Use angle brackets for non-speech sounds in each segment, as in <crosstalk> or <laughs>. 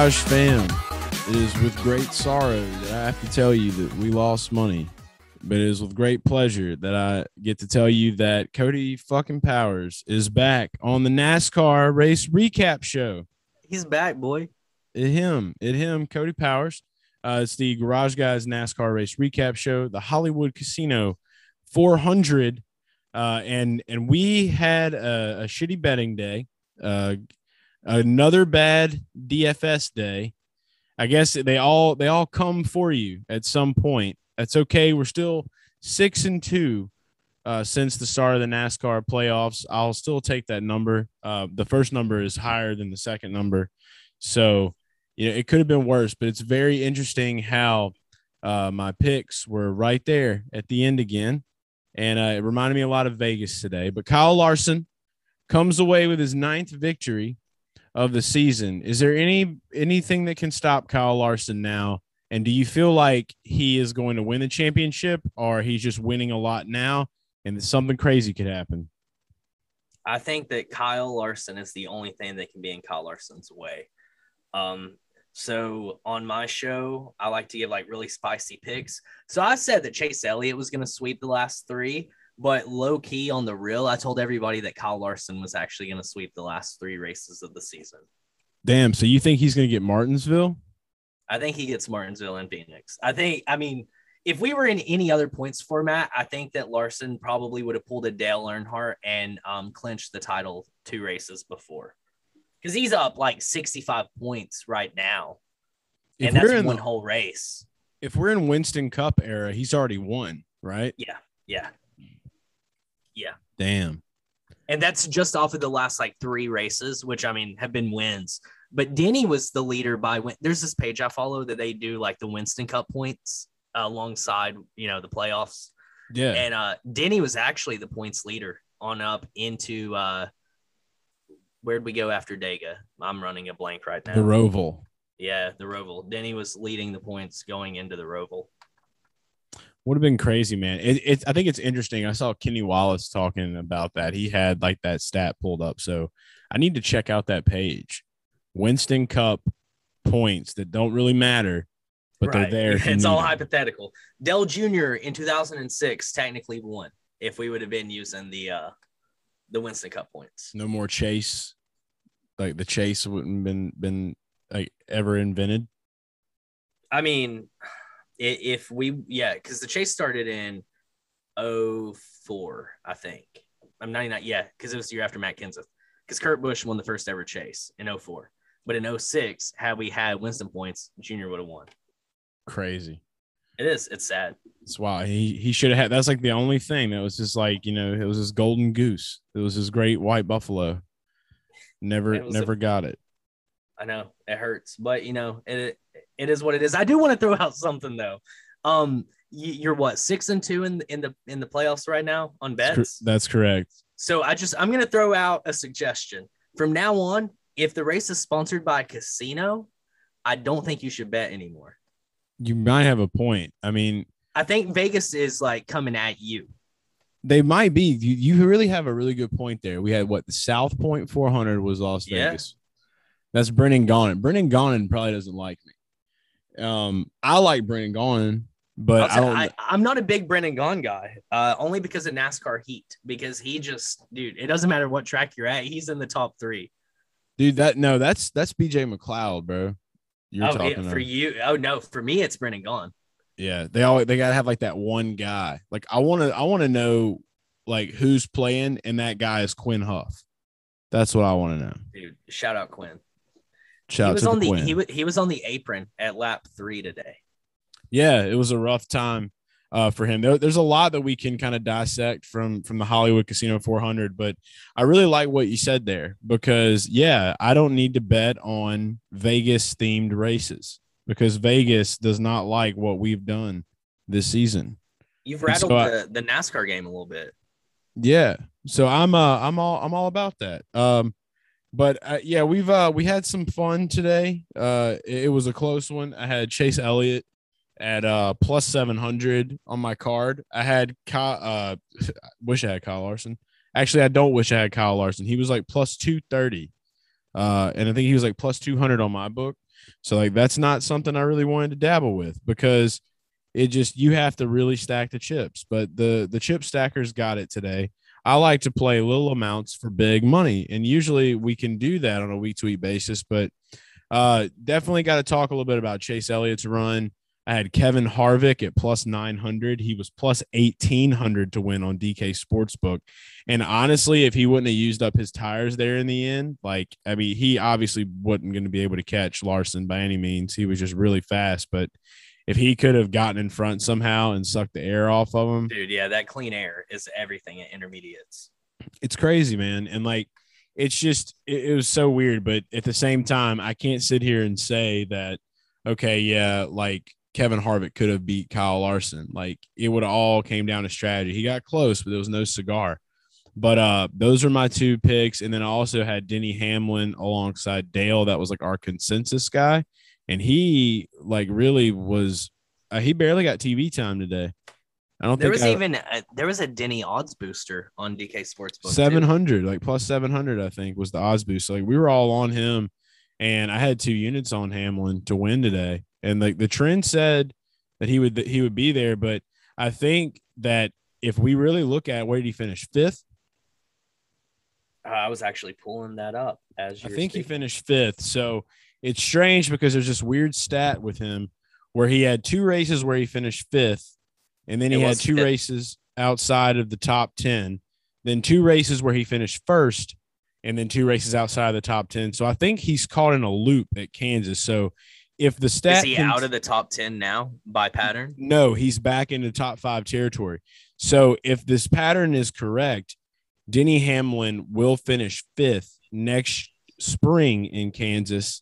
Garage fam, it is with great sorrow that I have to tell you that we lost money, but it is with great pleasure that I get to tell you that Cody fucking Powers is back on the NASCAR race recap show. He's back, boy. It him, it him, Cody Powers. Uh, it's the Garage Guys NASCAR race recap show, the Hollywood Casino 400, uh, and and we had a, a shitty betting day. Uh, another bad DFS day. I guess they all they all come for you at some point. That's okay. We're still six and two uh, since the start of the NASCAR playoffs. I'll still take that number. Uh, the first number is higher than the second number, so you know it could have been worse. But it's very interesting how uh, my picks were right there at the end again, and uh, it reminded me a lot of Vegas today. But Kyle Larson comes away with his ninth victory of the season. Is there any anything that can stop Kyle Larson now? And do you feel like he is going to win the championship, or he's just winning a lot now, and something crazy could happen? I think that Kyle Larson is the only thing that can be in Kyle Larson's way. Um, so on my show, I like to give like really spicy picks. So I said that Chase Elliott was going to sweep the last three, but low key on the real, I told everybody that Kyle Larson was actually going to sweep the last three races of the season. Damn. So you think he's going to get Martinsville? I think he gets Martinsville and Phoenix. I think, I mean, if we were in any other points format, I think that Larson probably would have pulled a Dale Earnhardt and um, clinched the title two races before. Because he's up like 65 points right now. If and that's we're in one the- whole race. If we're in Winston Cup era, he's already won, right? Yeah. Yeah. Damn. And that's just off of the last like three races, which I mean have been wins. But Denny was the leader by Win- there's this page I follow that they do like the Winston Cup points uh, alongside you know the playoffs, Yeah. and uh, Denny was actually the points leader on up into uh, where'd we go after Dega? I'm running a blank right now. the Roval. yeah, the Roval. Denny was leading the points going into the Roval. Would have been crazy, man. It, it, I think it's interesting. I saw Kenny Wallace talking about that. He had like that stat pulled up. So I need to check out that page. Winston Cup points that don't really matter, but Right. they're there. It's all them. hypothetical. Dale Jr. in 2006 technically won if we would have been using the uh the Winston Cup points. No more chase. Like the chase wouldn't been been like ever invented. I mean, if we yeah, because the chase started in 04, I think. I'm 99, yeah, because it was the year after Matt Kenseth. Because Kurt Busch won the first ever chase in 04. But in 06, had we had Winston points, Junior would have won. Crazy. It is. It's sad. That's why he he should have had. That's like the only thing that was just like you know it was his golden goose. It was his great white buffalo. Never was a- never got it. I know it hurts, but you know it it is what it is. I do want to throw out something though. Um, you, you're what six and two in in the in the playoffs right now on bets. That's correct. So I just I'm gonna throw out a suggestion from now on. If the race is sponsored by a casino, I don't think you should bet anymore. You might have a point. I mean, I think Vegas is like coming at you. they might be. You, you really have a really good point there. We had what the South Point 400 was Las Yeah. Vegas. That's Brendan Gaughan. Brendan Gaughan probably doesn't like me. Um, I like Brendan Gaughan, but I don't. I, I'm not a big Brendan Gaughan guy, uh, only because of NASCAR heat. Because he just, dude, it doesn't matter what track you're at, he's in the top three. dude, that no, that's that's BJ McLeod, bro. You're oh, talking yeah, for you. Oh no, for me it's Brennan Gaughan. Yeah, they always they gotta have like that one guy. Like I want to I want to know like who's playing, and that guy is Quinn Houff. That's what I want to know. Dude, shout out Quinn. Shout he was on the the he, he was on the apron at lap three today. yeah, it was a rough time. uh, for him. There, there's a lot that we can kind of dissect from from the Hollywood Casino 400, but I really like what you said there because yeah, I don't need to bet on Vegas themed races because Vegas does not like what we've done this season. You've rattled so I- the, the NASCAR game a little bit. Yeah. So I'm uh I'm all I'm all about that. Um but uh, yeah, we've uh we had some fun today. Uh it, it was a close one. I had Chase Elliott at uh plus 700 on my card. I had Kyle, uh <laughs> wish I had Kyle Larson. Actually, I don't wish I had Kyle Larson. He was like plus 230. Uh and I think he was like plus 200 on my book. So like that's not something I really wanted to dabble with because it just you have to really stack the chips. But the the chip stackers got it today. I like to play little amounts for big money, and usually we can do that on a week to week basis. But uh, definitely got to talk a little bit about Chase Elliott's run. I had Kevin Harvick at plus 900. He was plus 1800 to win on DK Sportsbook. And honestly, if he wouldn't have used up his tires there in the end, like, I mean, he obviously wasn't going to be able to catch Larson by any means. He was just really fast. But if he could have gotten in front somehow and sucked the air off of him, Dude, yeah, that clean air is everything at intermediates. it's crazy, man. And like, it's just, it, it was so weird. But at the same time, I can't sit here and say that, okay, yeah, like Kevin Harvick could have beat Kyle Larson. Like, it would all came down to strategy. He got close, but there was no cigar. But uh, those are my two picks. And then I also had Denny Hamlin alongside Dale. That was like our consensus guy. And he like really was, uh, he barely got TV time today. I don't There think there was I- even a, there was a Denny odds booster on DK Sportsbook. too. Seven hundred, like plus seven hundred, I think was the odds boost. So like we were all on him, and I had two units on Hamlin to win today. And like the trend said that he would that he would be there, but I think that if we really look at where did he finish fifth, Uh, I was actually pulling that up as I you were think he finished fifth. So it's strange because there's this weird stat with him where he had two races where he finished fifth, and then he had two fifth. races outside of the top 10, then two races where he finished first, and then two races outside of the top 10. So I think he's caught in a loop at Kansas. So if the stat Is he can- out of the top ten now by pattern? no, he's back into top five territory. So if this pattern is correct, Denny Hamlin will finish fifth next spring in Kansas,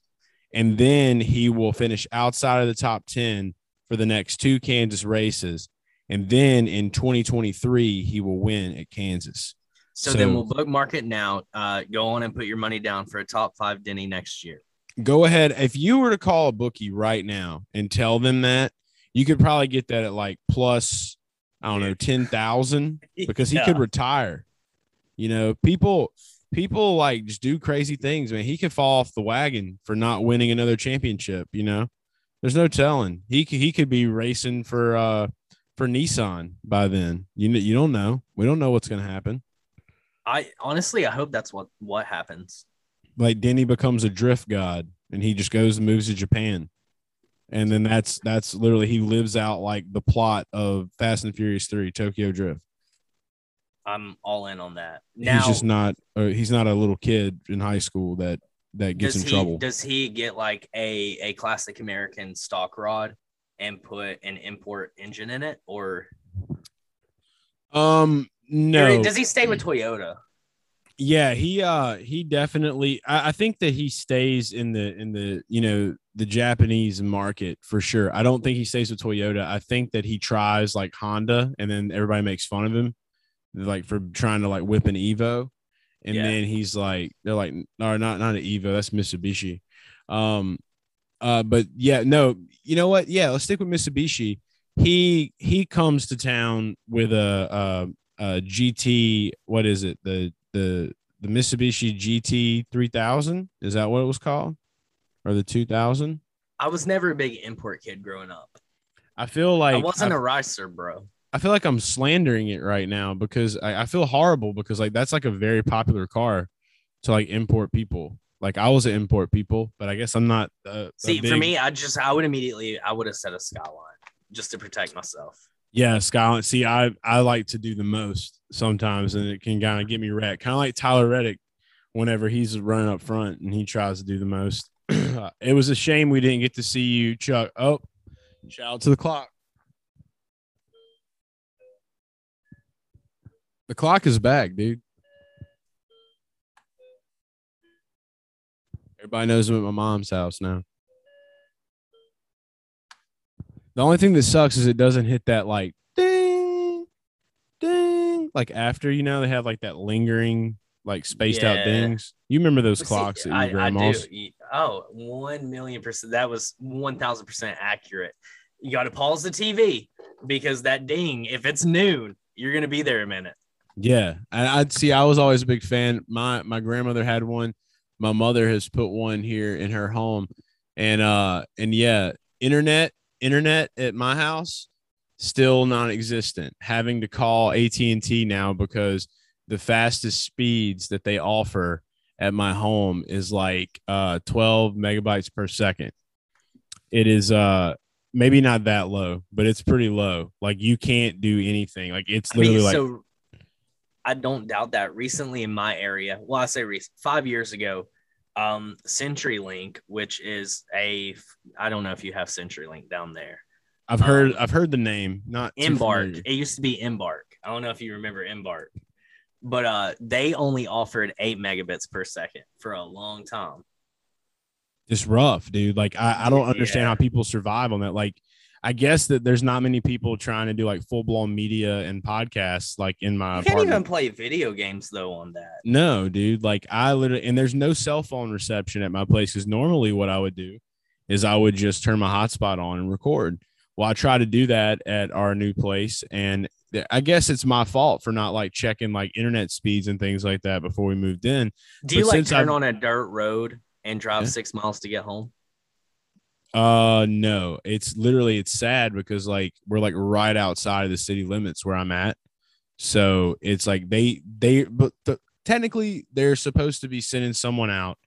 and then he will finish outside of the top 10 for the next two Kansas races. And then in 2023, he will win at Kansas. So, So- then we'll bookmark it now. Uh, go on and put your money down for a top five Denny next year. Go ahead. If you were to call a bookie right now and tell them that, you could probably get that at like plus, I don't know, 10,000. because he <laughs> Yeah. could retire. You know, people people like just do crazy things, man. He could fall off the wagon for not winning another championship, you know. There's no telling. He could, he could be racing for uh for Nissan by then. You you don't know. We don't know what's going to happen. I honestly, I hope that's what what happens. Like Denny becomes a drift god and he just goes and moves to Japan. And then that's that's literally he lives out like the plot of Fast and Furious 3 Tokyo Drift. I'm all in on that. Now, he's just not uh, he's not a little kid in high school that that gets in he trouble. does he get like a a classic American stock rod and put an import engine in it, or? Um no. Does he stay with Toyota? yeah he uh he definitely I, I think that he stays in the in the you know the japanese market for sure. I don't think he stays with toyota. I think that he tries like honda and then everybody makes fun of him like for trying to like whip an evo. And Yeah. then he's like they're like no not not an evo. That's mitsubishi. Um uh but yeah no you know what? Yeah let's stick with mitsubishi. He he comes to town with a, a, a gt what is it? The the the mitsubishi gt 3000 is that what it was called? Or the 2000 I was never a big import kid growing up. i feel like I wasn't I- a ricer, bro. I feel like I'm slandering it right now because I, I feel horrible because like that's like a very popular car to like import people. Like I was an import people, but I guess I'm not. A See, for big- me, I just I would immediately I would have set a skyline just to protect myself. yeah, Skyline. See, I I like to do the most sometimes, and it can kind of get me wrecked. Kind of like Tyler Reddick, whenever he's running up front and he tries to do the most. <clears throat> it was a shame we didn't get to see you, Chuck. Oh, shout out to the clock. The clock is back, dude. Everybody knows I'm at my mom's house now. The only thing that sucks is it doesn't hit that like ding, ding, like after you know they have like that lingering like spaced out Yeah. dings. You remember those See, clocks at I, your I grandma's? Oh, one million percent. That was one thousand percent accurate. You got to pause the TV because that ding, if it's noon, you're gonna be there a minute. Yeah, and I'd see. I was always a big fan. My my grandmother had one. My mother has put one here in her home, and uh, and yeah, internet internet at my house still non-existent. Having to call AT and T now because the fastest speeds that they offer at my home is like uh 12 megabytes per second. It is uh maybe not that low, but it's pretty low. Like you can't do anything. Like it's I mean, literally like so I don't doubt that. Recently in my area, well, I say recent, five years ago, um, CenturyLink, which is a, I don't know if you have CenturyLink down there. I've heard Um, I've heard the name, not Embarq. It used to be Embarq. I don't know if you remember Embarq, but uh, they only offered eight megabits per second for a long time. It's rough, dude. Like I, I don't understand Yeah. how people survive on that. Like I guess that there's not many people trying to do like full blown media and podcasts like in my You can't apartment. even play video games though on that. No, dude. Like I literally, and there's no cell phone reception at my place because normally what I would do is I would just turn my hotspot on and record. Well, I try to do that at our new place, and I guess it's my fault for not like checking like internet speeds and things like that before we moved in. Do you like since turn I've- on a dirt road and drive Yeah. six miles to get home? Uh no, it's literally it's sad because like we're like right outside of the city limits where I'm at. So it's like they they but the, technically they're supposed to be sending someone out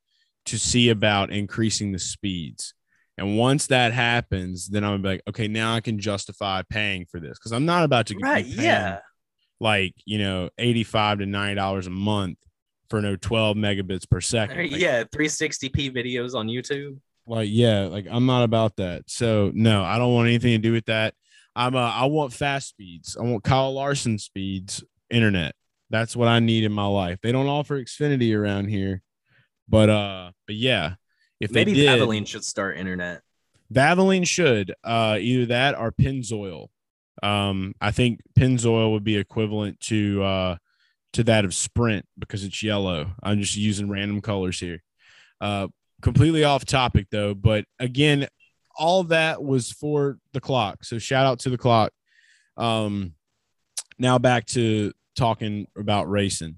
to see about increasing the speeds. And once that happens, then I'm like, okay, now I can justify paying for this because I'm not about to Right. Yeah. like you know 85 to 90 dollars a month for no 12 megabits per second. Like, yeah. 360p videos on YouTube. Like yeah like i'm not about that so no i don't want anything to do with that i'm uh, i want fast speeds i want kyle larson speeds internet that's what i need in my life they don't offer xfinity around here but uh but yeah if Maybe they did Valvoline should start internet. Valvoline should uh either that or Pennzoil. Um, I think Pennzoil would be equivalent to uh to that of Sprint because it's yellow. I'm just using random colors here. Uh, completely off topic though, but again, all that was for the clock. So shout out to the clock. Um, now back to talking about racing.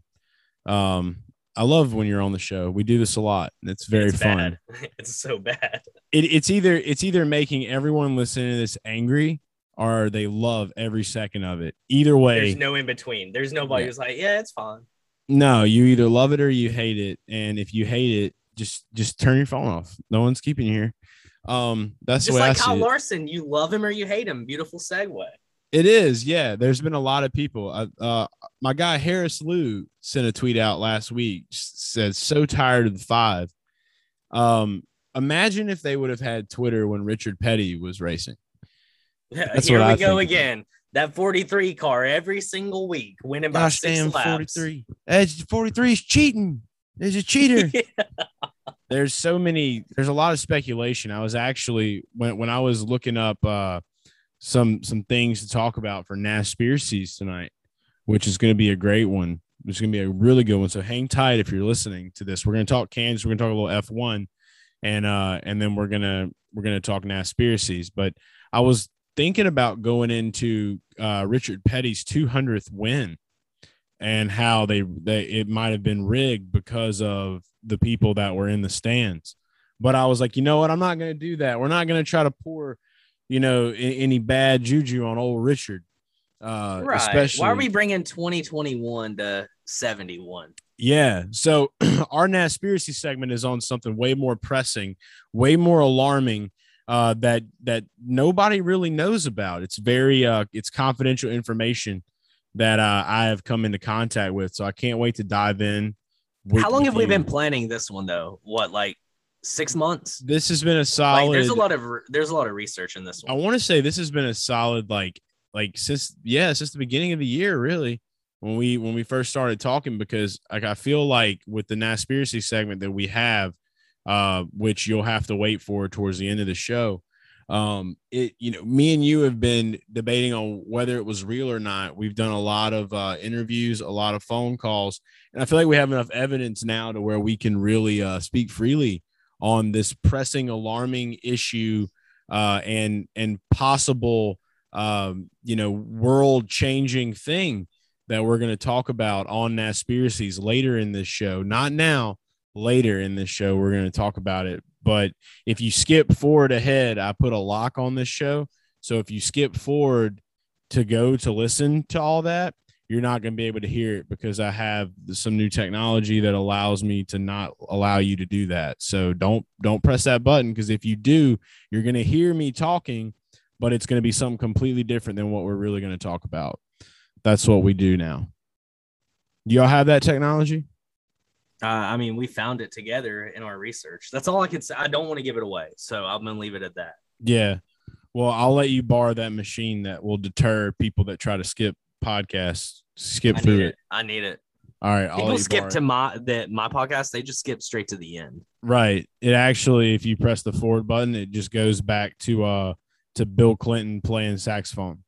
Um, I love when you're on the show. We do this a lot. and It's very It's fun bad. <laughs> it's so bad. it, it's either it's either making everyone listening to this angry or they love every second of it. Either way, There's no in between. There's nobody Yeah. who's like, yeah, it's fine. no, you either love it or you hate it. And if you hate it, just just turn your phone off. No one's keeping you here. Um, that's Just the way like Kyle it. Larson, you love him or you hate him. Beautiful segue. It is, yeah. There's been a lot of people. Uh, uh, my guy Harris Lou sent a tweet out last week. s- Said so tired of the five. Um, imagine if they would have had Twitter when Richard Petty was racing. <laughs> That's Here what we I go again. That 43 car every single week, winning by Gosh six damn, laps. 43. Edge 43 is cheating. There's a cheater. <laughs> there's so many, there's a lot of speculation. I was actually when when I was looking up uh some some things to talk about for Naspiracies tonight, which is gonna be a great one. It's gonna be a really good one. So hang tight if you're listening to this. We're gonna talk Kansas, we're gonna talk a little F1 and uh and then we're gonna we're gonna talk Naspiracies. But I was thinking about going into uh Richard Petty's 200th win and how they they it might have been rigged because of the people that were in the stands. But I was like, you know what? I'm not going to do that. We're not going to try to pour, you know, any bad juju on old Richard. Uh, right. Especially, Why are we bringing 2021 to 71? Yeah. So <clears throat> our Naspiracy segment is on something way more pressing, way more alarming uh, that that nobody really knows about. It's very uh, it's confidential information that uh, I have come into contact with. So I can't wait to dive in. How long have we been planning this one though? What, like six months? This has been a solid. Like, there's a lot of there's a lot of research in this one. I want to say this has been a solid like like since yeah since the beginning of the year really when we when we first started talking because like I feel like with the Naspiracy segment that we have, uh, which you'll have to wait for towards the end of the show. Um, it you know, me and you have been debating on whether it was real or not. We've done a lot of uh, interviews, a lot of phone calls, and I feel like we have enough evidence now to where we can really uh, speak freely on this pressing, alarming issue uh, and and possible um, you know world changing thing that we're going to talk about on Naspiracies later in this show. Not now, later in this show, we're going to talk about it. But if you skip forward ahead, I put a lock on this show. So if you skip forward to go to listen to all that, you're not going to be able to hear it because I have some new technology that allows me to not allow you to do that. So don't don't press that button because if you do, you're going to hear me talking, but it's going to be something completely different than what we're really going to talk about. That's what we do now. Do y'all have that technology? Uh, I mean, we found it together in our research. That's all I can say. I don't want to give it away, so I'm gonna leave it at that. Yeah. Well, I'll let you borrow that machine that will deter people that try to skip podcasts, skip through it. it. I need it. All right. I'll People skip to my that my podcast. They just skip straight to the end. right. It actually, if you press the forward button, it just goes back to uh to Bill Clinton playing saxophone.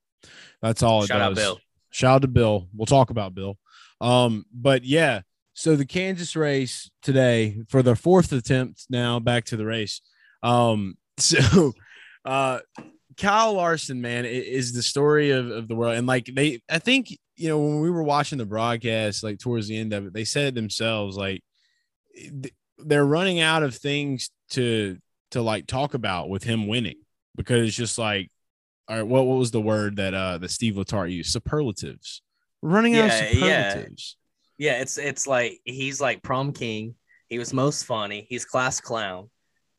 That's all it Shout out. Bill. Shout out to Bill. We'll talk about Bill. Um, but yeah, so the Kansas race today for the fourth attempt now back to the race. Um, <laughs> so uh Kyle Larson, man, is the story of, of the world. And like they I think, you know, when we were watching the broadcast, like towards the end of it, they said it themselves, like they're running out of things to to like talk about with him winning because it's just like all right, what what was the word that uh that Steve Letarte used? Superlatives. Running out of superlatives. yeah. Yeah, it's it's like he's like prom king. He was most funny. He's class clown.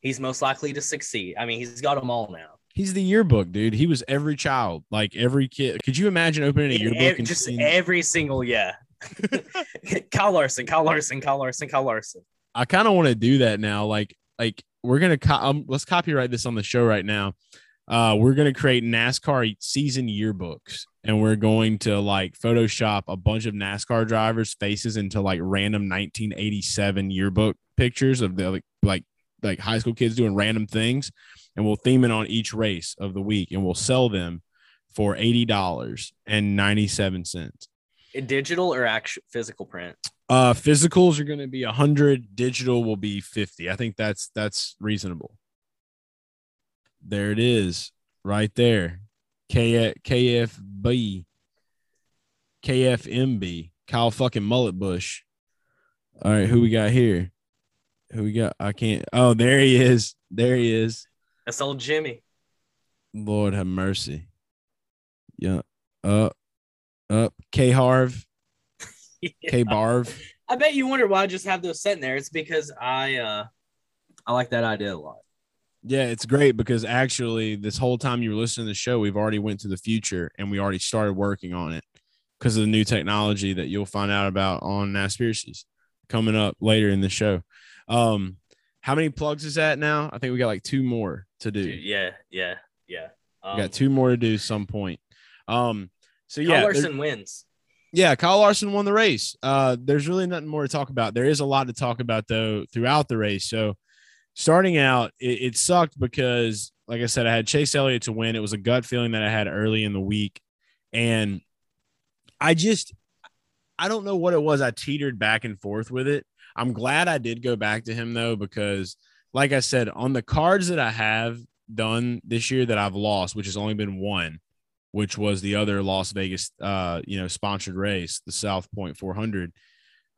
He's most likely to succeed. I mean, he's got them all now. He's the yearbook, dude. He was every child, like every kid. Could you imagine opening a yearbook and just seeing- every single yeah. <laughs> Kyle Larson, Kyle Larson, Kyle Larson, Kyle Larson. I kind of want to do that now. Like, like we're gonna co- um, let's copyright this on the show right now. Uh, we're gonna create NASCAR season yearbooks, and we're going to like Photoshop a bunch of NASCAR drivers' faces into like random 1987 yearbook pictures of the like like like high school kids doing random things, and we'll theme it on each race of the week, and we'll sell them for eighty dollars and ninety seven cents. In digital or actual physical print? Uh, physicals are going to be a hundred. Digital will be fifty. I think that's that's reasonable. There it is, right there. K KFB, KFMB, Kyle fucking Mullet Busch. All right, who we got here? Who we got? I can't. Oh, there he is. There he is. That's old Jimmy. Lord have mercy. Yeah. Up, up. K Harv, <laughs> K Barv. I bet you wonder why I just have those sitting there. It's because I uh I like that idea a lot. Yeah, it's great because actually this whole time you were listening to the show, we've already went to the future and we already started working on it because of the new technology that you'll find out about on Naspiracies coming up later in the show. Um, how many plugs is that now? I think we got like two more to do. Yeah, yeah, yeah. we Um, got two more to do some point. Um, so Kyle yeah, there- Larson wins. yeah, Kyle Larson won the race. Uh, there's really nothing more to talk about. There is a lot to talk about though throughout the race. So starting out, it, it sucked because, like I said, I had Chase Elliott to win. It was a gut feeling that I had early in the week, and I just, I don't know what it was. I teetered back and forth with it. I'm glad I did go back to him though, because, like I said, on the cards that I have done this year that I've lost, which has only been one, which was the other Las Vegas, uh, you know, sponsored race, the South Point 400.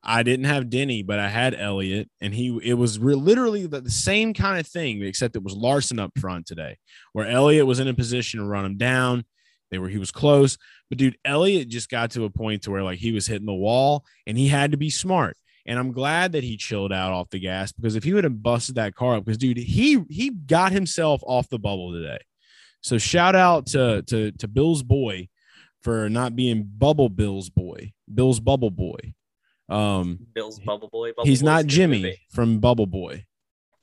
I didn't have Denny, but I had Elliott, and he it was re- literally the, the same kind of thing, except it was Larson up front today, where Elliott was in a position to run him down. They were he was close, but dude, Elliott just got to a point to where like he was hitting the wall, and he had to be smart. And I'm glad that he chilled out off the gas because if he would have busted that car up, because dude, he he got himself off the bubble today. So shout out to to to Bill's boy for not being Bubble Bill's boy, Bill's Bubble boy. Um, Bill's Bubble Boy. Bubble he's Boy's not Jimmy from Bubble Boy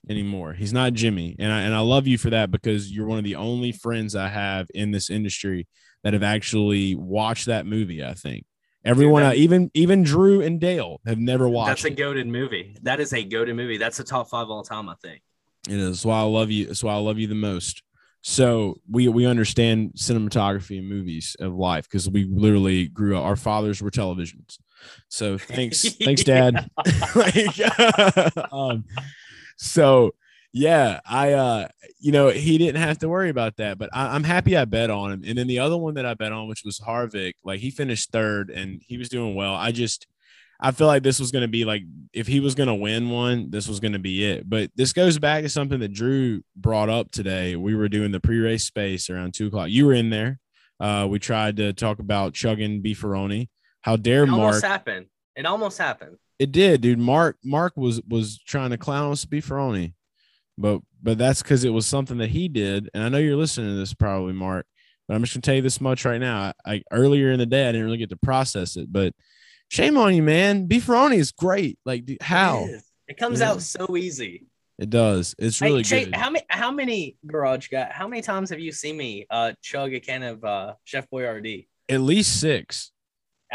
anymore. He's not Jimmy, and I and I love you for that because you're one of the only friends I have in this industry that have actually watched that movie. I think, Everyone, Dude, that- even even Drew and Dale have never watched. That's a goaded movie. That is a goaded movie. That's a top five all time, I think. It is. Why I love you. That's why I love you the most. So we we understand cinematography and movies of life because we literally grew up. Our fathers were televisions. So <laughs> thanks, <laughs> thanks, Dad. <laughs> like, um, so yeah, I uh, you know, he didn't have to worry about that, but I, I'm happy I bet on him. And then the other one that I bet on, which was Harvick, like he finished third and he was doing well. I just I feel like this was going to be like if he was going to win one, this was going to be it. But this goes back to something that Drew brought up today. We were doing the pre-race space around two o'clock. You were in there. Uh, we tried to talk about chugging beefaroni. How dare It almost Mark? happened. It almost happened. It did, dude. Mark Mark was was trying to clown us beefaroni, but but that's because it was something that he did. And I know you're listening to this probably, Mark. But I'm just gonna tell you this much right now. I, I earlier in the day I didn't really get to process it, but shame on you, man. Beefaroni is great. Like dude, how It. It comes Yeah. out so easy. it does. It's really hey, Shay, good. how many how many garage guy? How many times have you seen me uh chug a can of uh Chef Boyardee At least six.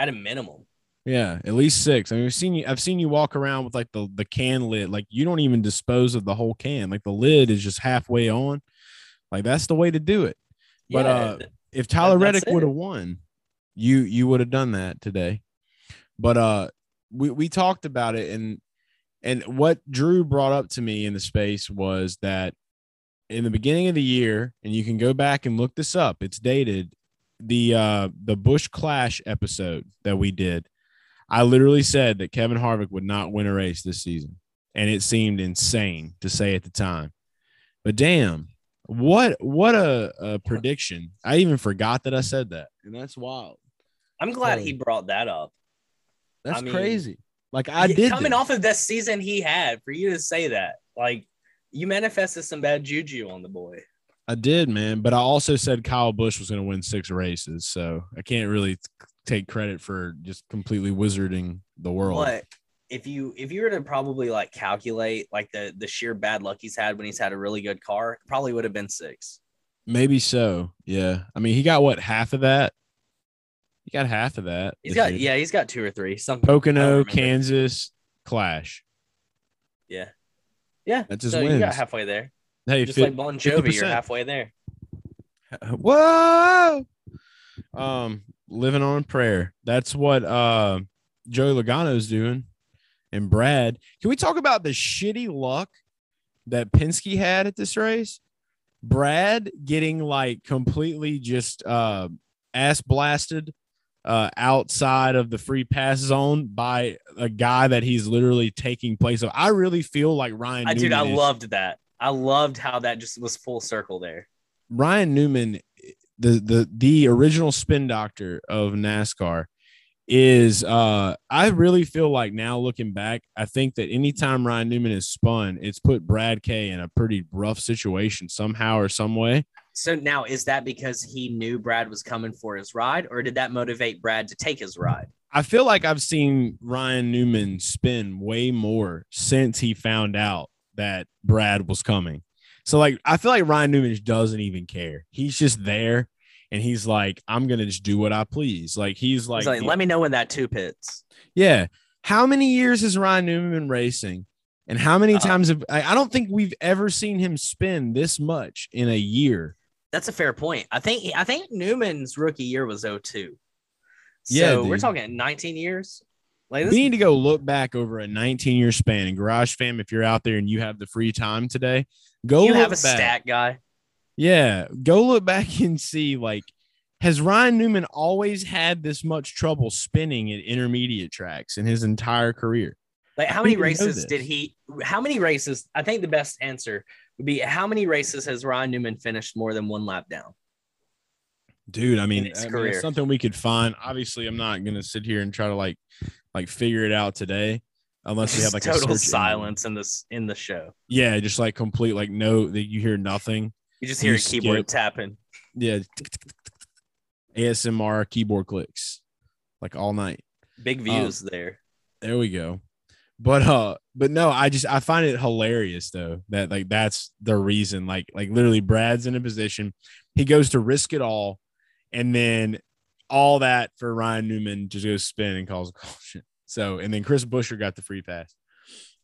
At a minimum? Yeah, at least six. I mean, I've seen you. I've seen you walk around with like the the can lid. Like you don't even dispose of the whole can. Like the lid is just halfway on. Like that's the way to do it. But, Yeah, uh, if Tyler Reddick would have won, you you would have done that today. But uh we we talked about it and and what Drew brought up to me in the space was that in the beginning of the year, and you can go back and look this up, it's dated the uh the Busch Clash episode that we did. I literally said that Kevin Harvick would not win a race this season. And it seemed insane to say at the time. But damn, what what a, a prediction. I even forgot that I said that. And that's wild. I'm glad so- he brought that up. That's I mean, crazy. Like I did coming this. off of that season he had for you to say that, like you manifested some bad juju on the boy. I did, man. But I also said Kyle Busch was going to win six races, so I can't really take credit for just completely wizarding the world. But if you if you were to probably like calculate like the the sheer bad luck he's had when he's had a really good car, probably would have been six. Maybe so. Yeah. I mean, he got what half of that. He got half of that. He's got year. yeah, he's got two or three. Something Pocono. Kansas, Clash. Yeah, yeah. That's his so you got wins. halfway there, Hey, just like Bon Jovi. You're halfway there. <laughs> Whoa. Um, living on prayer. That's what uh Joey Logano's doing. And Brad. Can we talk about the shitty luck that Penske had at this race? Brad getting like completely just uh ass blasted uh outside of the free pass zone by a guy that he's literally taking place of. I really feel like Ryan I dude, I is- loved that. I loved how that just was full circle there. Ryan Newman, the the the original spin doctor of NASCAR, is uh I really feel like now looking back, I think that anytime Ryan Newman is spun, it's put Brad K in a pretty rough situation somehow or some way. So now is that because he knew Brad was coming for his ride, or did that motivate Brad to take his ride? I feel like I've seen Ryan Newman spin way more since he found out that Brad was coming. So like I feel like Ryan Newman doesn't even care. He's just there and he's like, I'm gonna just do what I please. Like he's like, He's like, let me know when that two pits. yeah. How many years has Ryan Newman been racing? And how many Uh, times have I, I don't think we've ever seen him spin this much in a year. That's a fair point. I think I think Newman's rookie year was 02. So Yeah, we're talking 19 years. Like We need to go look back over a 19 year span. And Garage Fam, if you're out there and you have the free time today, go look you have a back. stat guy. Yeah, go look back and see like has Ryan Newman always had this much trouble spinning at intermediate tracks in his entire career? Like how many races did he? How many races? I think the best answer would be how many races has Ryan Newman finished more than one lap down? Dude, I mean, I mean, it's something we could find. Obviously, I'm not gonna sit here and try to like like figure it out today unless we have like a total silence in this in the show. Yeah, just like complete like no that you hear nothing. You just hear You a keyboard skip. tapping. Yeah. ASMR keyboard clicks like all night. Big Um, views there. There we go. But uh, but no, I just I find it hilarious though that like that's the reason. Like like literally, Brad's in a position, he goes to risk it all, and then all that for Ryan Newman to go spin and calls a caution. <laughs> So, and then Chris Buescher got the free pass.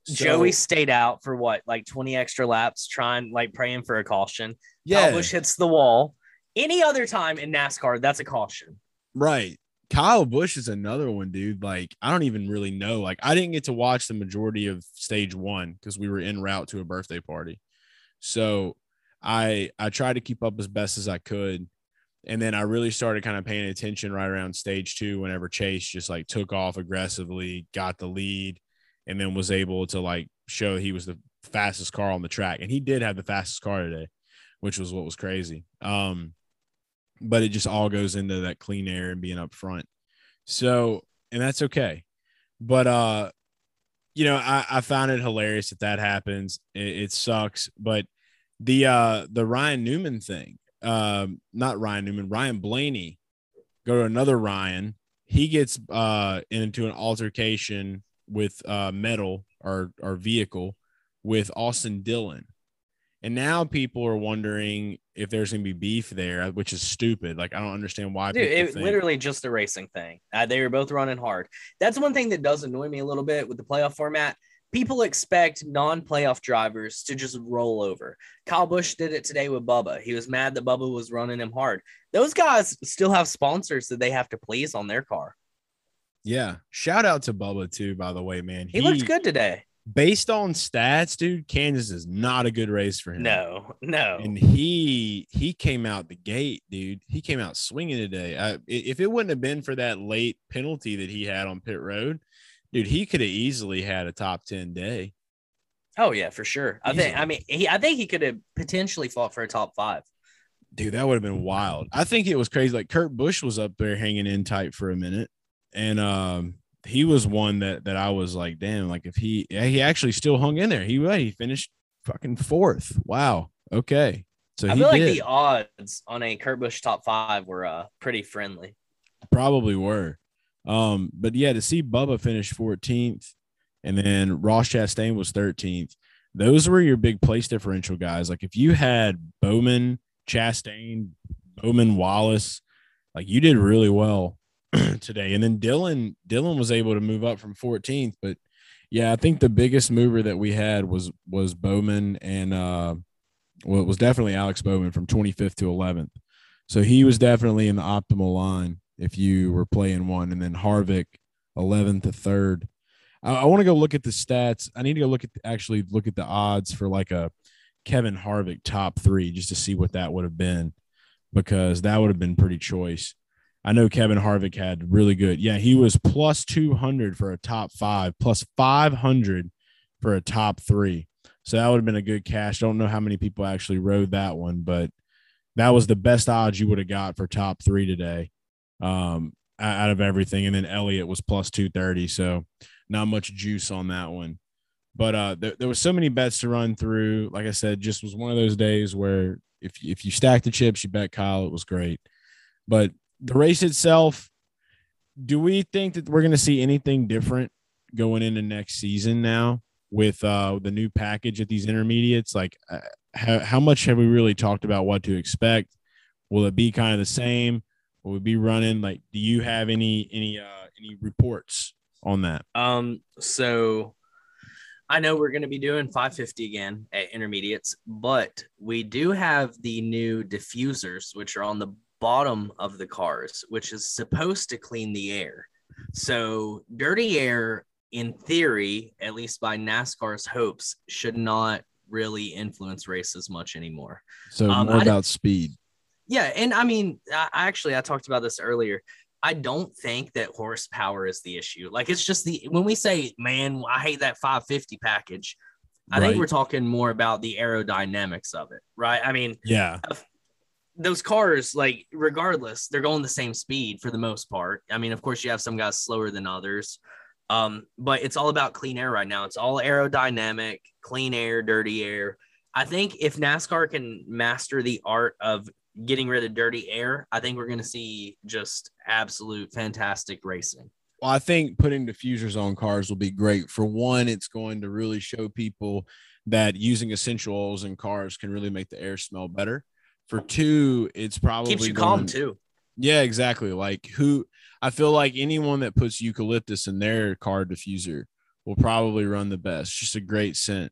So, Joey stayed out for what, like 20 extra laps, trying like praying for a caution. yeah, Kyle Busch hits the wall. Any other time in NASCAR, that's a caution. right. Kyle Busch is another one, dude. Like, I don't even really know. Like, I didn't get to watch the majority of stage one because we were en route to a birthday party. So I I tried to keep up as best as I could. And then I really started kind of paying attention right around stage two whenever Chase just like took off aggressively, got the lead, and then was able to like show he was the fastest car on the track. And he did have the fastest car today, which was what was crazy. Um, but it just all goes into that clean air and being up front. So, and that's okay. But uh, you know, I, I found it hilarious that that happens. It, it sucks, but the uh the Ryan Newman thing, um, not Ryan Newman, Ryan Blaney, go to another Ryan. He gets uh into an altercation with uh metal or, our vehicle with Austin Dillon. And now people are wondering if there's going to be beef there, which is stupid. Like I don't understand why. Dude, it think- literally just a racing thing. Uh, they were both running hard. That's one thing that does annoy me a little bit with the playoff format. People expect non-playoff drivers to just roll over. Kyle Busch did it today with Bubba. He was mad that Bubba was running him hard. Those guys still have sponsors that they have to please on their car. Yeah. Shout out to Bubba too, by the way, man. He, looked good today. Based on stats, dude, Kansas is not a good race for him. No, no. And he he came out the gate, dude. He came out swinging today. I- if it wouldn't have been for that late penalty that he had on pit road, dude, he could have easily had a top 10 day. Oh yeah, for sure. I think. I mean, he. I think he could have potentially fought for a top five. Dude, that would have been wild. I think it was crazy. Like Kurt Busch was up there hanging in tight for a minute. And um he was one that that I was like, damn, like if he yeah, he actually still hung in there. He he finished fucking fourth. Wow. Okay. So I he feel like did. the odds on a Kurt Busch top five were uh, pretty friendly. probably were. Um, but yeah, to see Bubba finish 14th and then Ross Chastain was 13th, those were your big place differential guys. Like if you had Bowman, Chastain, Bowman, Wallace, like you did really well <clears throat> today. And then Dillon, Dillon was able to move up from 14th. But yeah, I think the biggest mover that we had was was Bowman and uh well, it was definitely Alex Bowman from 25th to 11th. So he was definitely in the optimal line if you were playing one, and then Harvick 11th to third. I, I want to go look at the stats. I need to go look at actually look at the odds for like a Kevin Harvick top three just to see what that would have been because that would have been pretty choice. I know Kevin Harvick had really good. Yeah, he was plus 200 for a top five, plus 500 for a top three. So that would have been a good cash. Don't know how many people actually rode that one, but that was the best odds you would have got for top three today um, out of everything. And then Elliott was plus 230. So not much juice on that one. But uh, there, there was so many bets to run through. Like I said, just was one of those days where if, if you stack the chips, you bet Kyle, it was great. But the race itself, do we think that we're going to see anything different going into next season now with uh, the new package at these intermediates? Like, uh, how, how much have we really talked about what to expect? Will it be kind of the same? Will we be running like? Do you have any any uh, any reports on that? Um, so I know we're going to be doing 550 again at intermediates, but we do have the new diffusers, which are on the bottom of the cars, which is supposed to clean the air. So dirty air, in theory, at least by NASCAR's hopes, should not really influence races much anymore. So Um, more I don't- about speed. Yeah, and I mean, I, actually, I talked about this earlier. I don't think that horsepower is the issue. Like, it's just the when we say, "Man, I hate that 550 package," I think we're talking more about the aerodynamics of it, right? I mean, Yeah, those cars, like, regardless, they're going the same speed for the most part. I mean, of course, you have some guys slower than others, um, but it's all about clean air right now. It's all aerodynamic, clean air, dirty air. I think if NASCAR can master the art of getting rid of dirty air, I think we're going to see just absolute fantastic racing. Well, I think putting diffusers on cars will be great. For one, it's going to really show people that using essential oils in cars can really make the air smell better. For two, it's probably Keeps you calm too. Yeah, exactly. Like who I feel like anyone that puts eucalyptus in their car diffuser will probably run the best. Just a great scent.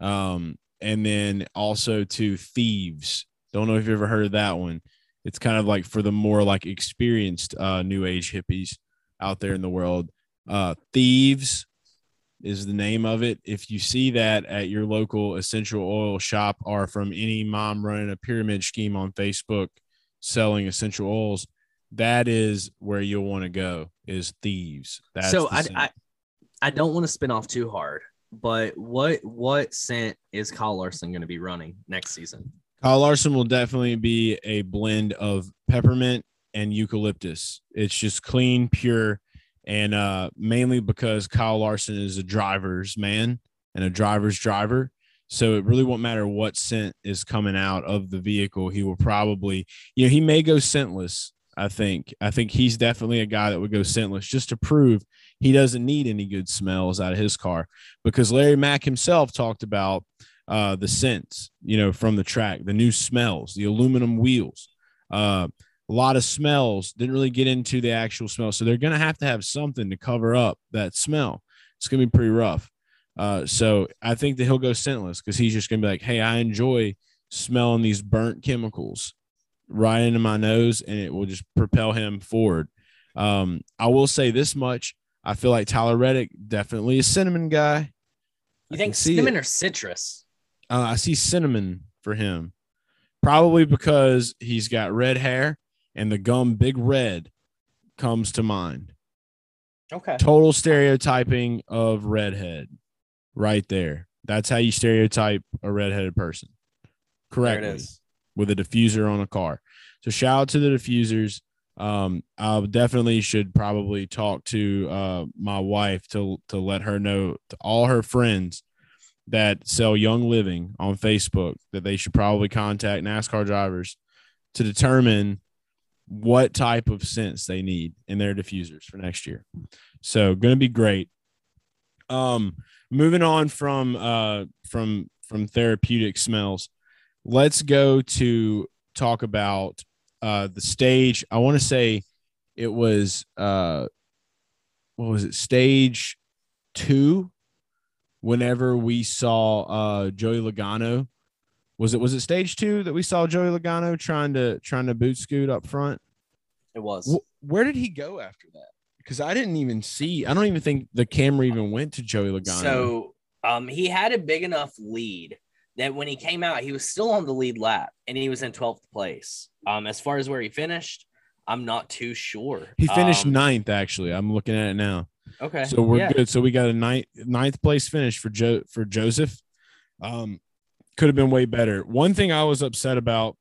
Um, and then also to thieves. Don't know if you've ever heard of that one. It's kind of like for the more like experienced uh new age hippies out there in the world. Uh thieves is the name of it. If you see that at your local essential oil shop or from any mom running a pyramid scheme on Facebook selling essential oils, that is where you'll want to go is thieves. That's so I. I I don't want to spin off too hard, but what what scent is Kyle Larson going to be running next season? Kyle Larson will definitely be a blend of peppermint and eucalyptus. It's just clean, pure, and uh, mainly because Kyle Larson is a driver's man and a driver's driver. So it really won't matter what scent is coming out of the vehicle. He will probably, you know, he may go scentless. I think. I think he's definitely a guy that would go scentless just to prove he doesn't need any good smells out of his car because Larry Mac himself talked about uh, the scents, you know, from the track, the new smells, the aluminum wheels, uh, a lot of smells. Didn't really get into the actual smell, so they're going to have to have something to cover up that smell. It's going to be pretty rough. Uh, so I think that he'll go scentless because he's just going to be like, "Hey, I enjoy smelling these burnt chemicals right into my nose, and it will just propel him forward." Um, I will say this much: I feel like Tyler Reddick definitely a cinnamon guy. I You think cinnamon it. or citrus? Uh, I see cinnamon for him, probably because he's got red hair and the gum Big Red comes to mind. Okay. Total stereotyping of redhead, right there. That's how you stereotype a redheaded person, There it correctly with a diffuser on a car. So shout out to the diffusers. Um, I definitely should probably talk to uh, my wife to to let her know to all her friends that sell Young Living on Facebook that they should probably contact NASCAR drivers to determine what type of scents they need in their diffusers for next year. So going to be great. Um, moving on from uh from from therapeutic smells, let's go to talk about uh the stage. I want to say it was uh what was it stage two whenever we saw uh Joey Logano was it was it stage two that we saw Joey Logano trying to trying to boot scoot up front It was. Wh- where did he go after that because I didn't even see I don't even think the camera even went to Joey Logano So um, he had a big enough lead that when he came out, he was still on the lead lap and he was in 12th place. Um, as far as where he finished, I'm not too sure. he finished Um, ninth actually I'm looking at it now Okay. So we're Yeah. good. So we got a ninth ninth place finish for Joe for Joseph. Um, could have been way better. One thing I was upset about,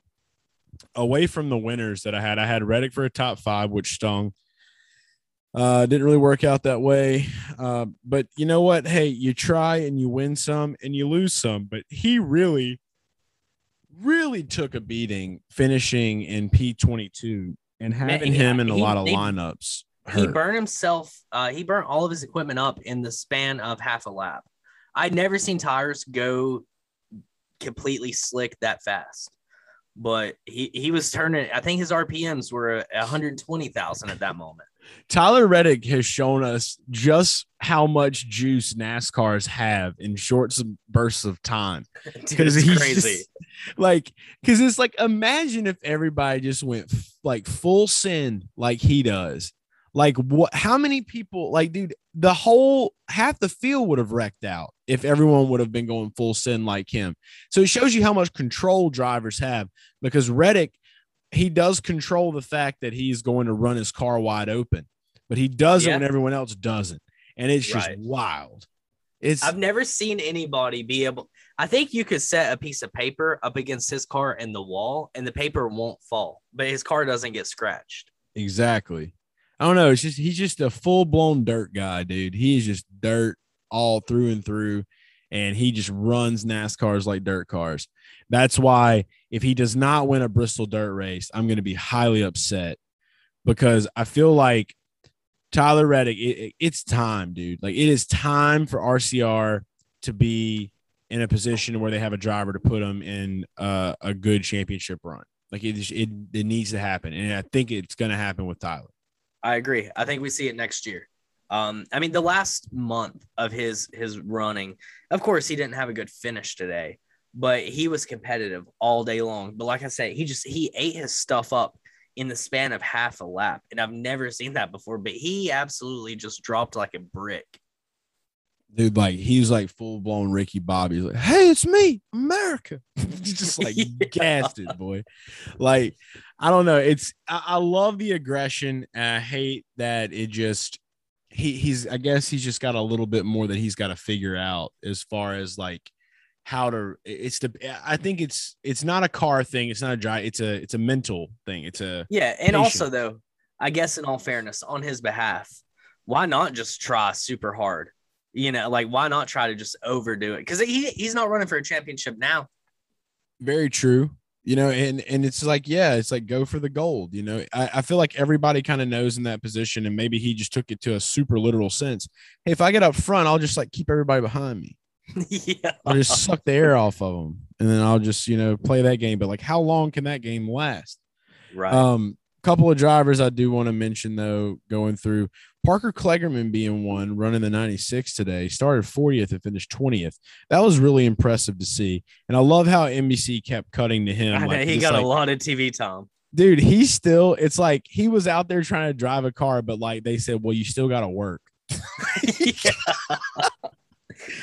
away from the winners that I had, I had Reddick for a top five, which stung. Uh, didn't really work out that way. Uh, but you know what? Hey, you try and you win some and you lose some. But he really, really took a beating finishing in P twenty two and having he- him in a he- lot of he- lineups. He burned himself uh, he burned all of his equipment up in the span of half a lap i'd never seen tires go completely slick that fast but he, he was turning i think his rpms were 120000 at that moment Tyler Reddick has shown us just how much juice NASCARs have in short bursts of time. <laughs> It's he's crazy just- like, because it's like, imagine if everybody just went f- like full sin like he does. Like, what? How many people? Like, dude, the whole half the field would have wrecked out if everyone would have been going full sin like him. So it shows you how much control drivers have because Reddick he does control the fact that he's going to run his car wide open, but he does it when everyone else doesn't. And it's just wild. It's I've never seen anybody be able. I think you could set a piece of paper up against his car and the wall, and the paper won't fall, but his car doesn't get scratched. exactly. I don't know. It's just he's just a full blown dirt guy, dude. He is just dirt all through and through, and he just runs NASCARs like dirt cars. That's why if he does not win a Bristol dirt race, I'm going to be highly upset because I feel like Tyler Reddick, it, it- it's time, dude. Like it is time for RCR to be in a position where they have a driver to put them in uh, a good championship run. Like it, it, it needs to happen, and I think it's going to happen with Tyler. I agree. I think we see it next year. Um, I mean, the last month of his his running, of course, he didn't have a good finish today, but he was competitive all day long. But like I said, he just he ate his stuff up in the span of half a lap, and I've never seen that before. But he absolutely just dropped like a brick. Dude, like he's like full blown Ricky Bobby. He's like, "Hey, it's me, America." <laughs> just like <laughs> gassed it, boy. Like I don't know. It's I, I love the aggression. I hate that it just he he's I guess he's just got a little bit more that he's got to figure out as far as like how to it's the I think it's it's not a car thing. It's not a drive. It's a it's a mental thing. It's a Yeah, and Patient. also though, I guess in all fairness, on his behalf, why not just try super hard? You know, like why not try to just overdo it? Because he he's not running for a championship now. very true. You know and and it's like yeah it's like go for the gold you know? I, I feel like everybody kind of knows in that position and maybe he just took it to a super literal sense. Hey if i get up front i'll just like keep everybody behind me. <laughs> Yeah, i'll just suck the air off of them and then i'll just you know play that game. But like how long can that game last? Right. um couple of drivers i do want to mention though going through parker Kligerman being one running the 96 today started 40th and finished 20th that was really impressive to see and i love how nbc kept cutting to him know, like, he got like, a lot of TV time. dude he's still it's like he was out there trying to drive a car but like they said well you still got to work <laughs>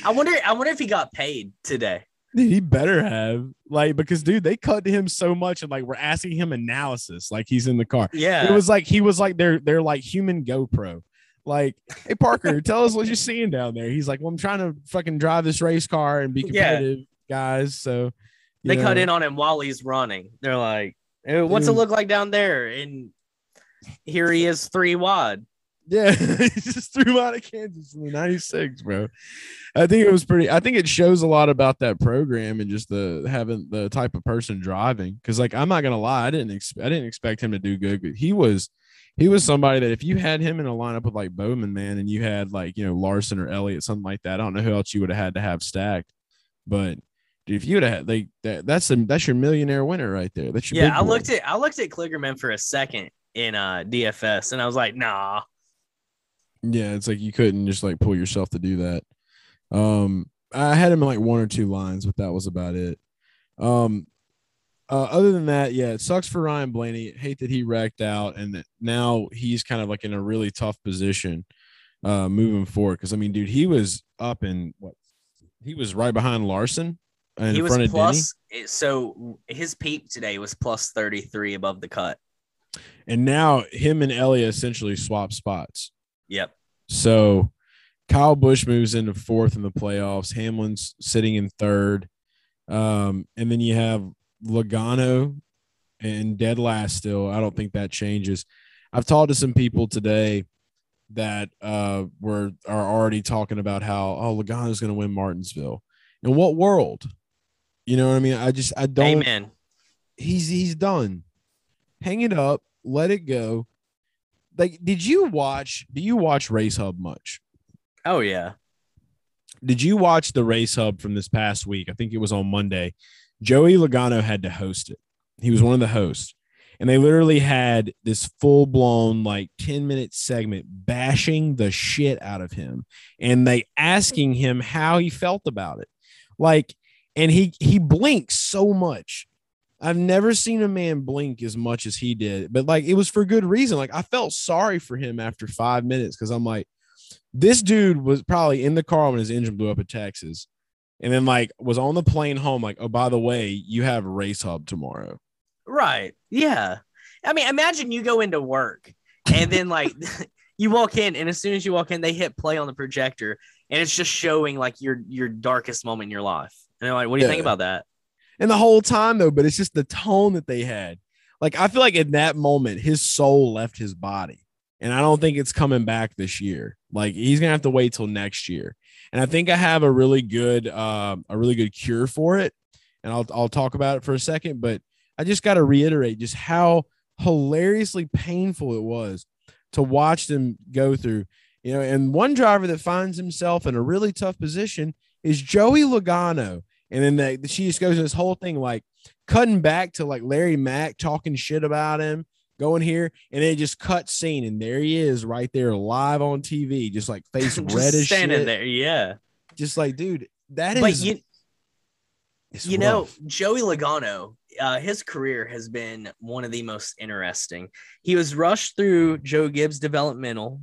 I wonder. I wonder if he got paid today. Dude, he better have like because dude they cut to him so much and like we're asking him analysis like he's in the car Yeah, it was like he was like their their like human GoPro. Like, hey Parker, <laughs> tell us what you're seeing down there. He's like, well, I'm trying to fucking drive this race car and be Yeah. competitive, guys. So they cut in on him while he's running. They're like, "Eh, "What's it look like down there?" And here he is, three wide. Yeah, <laughs> he just threw him out of Kansas in the '96, bro. I think it was pretty. I think it shows a lot about that program and just the having the type of person driving. Because, like, I'm not gonna lie, I didn't. Ex- I didn't expect him to do good. But he was, he was somebody that if you had him in a lineup with like Bowman, man, and you had like you know Larson or Elliott, something like that. I don't know who else you would have had to have stacked, but. Dude, if you would have had like that, that's a, that's your millionaire winner right there. That's your Yeah, I boy. looked at I looked at Kligerman for a second in uh DFS, and I was like, "Nah." Yeah, it's like you couldn't just like pull yourself to do that. Um, I had him in like one or two lines, but that was about it. Um, uh, other than that, yeah, it sucks for Ryan Blaney. Hate that he wrecked out, and that now he's kind of like in a really tough position, uh, moving forward. Because I mean, dude, he was up in what? He was right behind Larson and he in was front of Denny. plus. it- So his peak today was plus thirty three above the cut. and now him and Elliott essentially swap spots. Yep. So Kyle Busch moves into fourth in the playoffs. Hamlin's sitting in third. Um, and then you have Logano and dead last still. I don't think that changes. I've talked to some people today that uh were are already talking about how oh Logano's gonna win Martinsville. In what world? You know what I mean? I just I don't Amen. he's he's done. Hang it up, let it go. Like, did you watch? Do you watch Race Hub much? Oh yeah. Did you watch the Race Hub from this past week? I think it was on Monday. Joey Logano had to host it. He was one of the hosts, and they literally had this full blown like ten minute segment bashing the shit out of him, and they asking him how he felt about it. Like, and he he blinks so much. I've never seen a man blink as much as he did, but like it was for good reason. Like I felt sorry for him after five minutes because I'm like, this dude was probably in the car when his engine blew up in Texas, and then like was on the plane home. Like, oh, by the way, you have race hub tomorrow. Right. Yeah. I mean, imagine you go into work and then like <laughs> you walk in, and as soon as you walk in, they hit play on the projector, and it's just showing like your your darkest moment in your life. And they're like, "What do you think about that?" And the whole time though, but it's just the tone that they had. Like I feel like in that moment, his soul left his body. And I don't think it's coming back this year. Like he's gonna have to wait till next year. And I think I have a really good uh, a really good cure for it. And I'll I'll talk about it for a second, but I just gotta reiterate just how hilariously painful it was to watch them go through. You know, and one driver that finds himself in a really tough position is Joey Logano. And then the, she just goes this whole thing like cutting back to like Larry Mac talking shit about him, going here, and then it just cut scene, and there he is right there live on TV, just like <laughs> face Just red as standing shit. there. Yeah. Just like, dude, that is But you it's you know. Joey Logano, uh, his career has been one of the most interesting. He was rushed through Joe Gibbs' developmental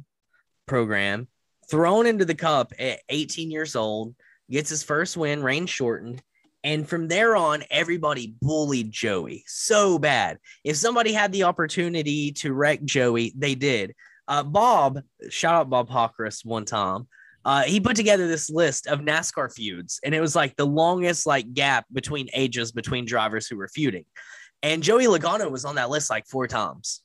program, thrown into the cup at 18 years old, gets his first win, rain shortened. And from there on, everybody bullied Joey so bad. If somebody had the opportunity to wreck Joey, they did. Uh, Bob, shout out Bob Hawkris one time. Uh, he put together this list of NASCAR feuds, and it was like the longest like gap between ages between drivers who were feuding. And Joey Logano was on that list like four times.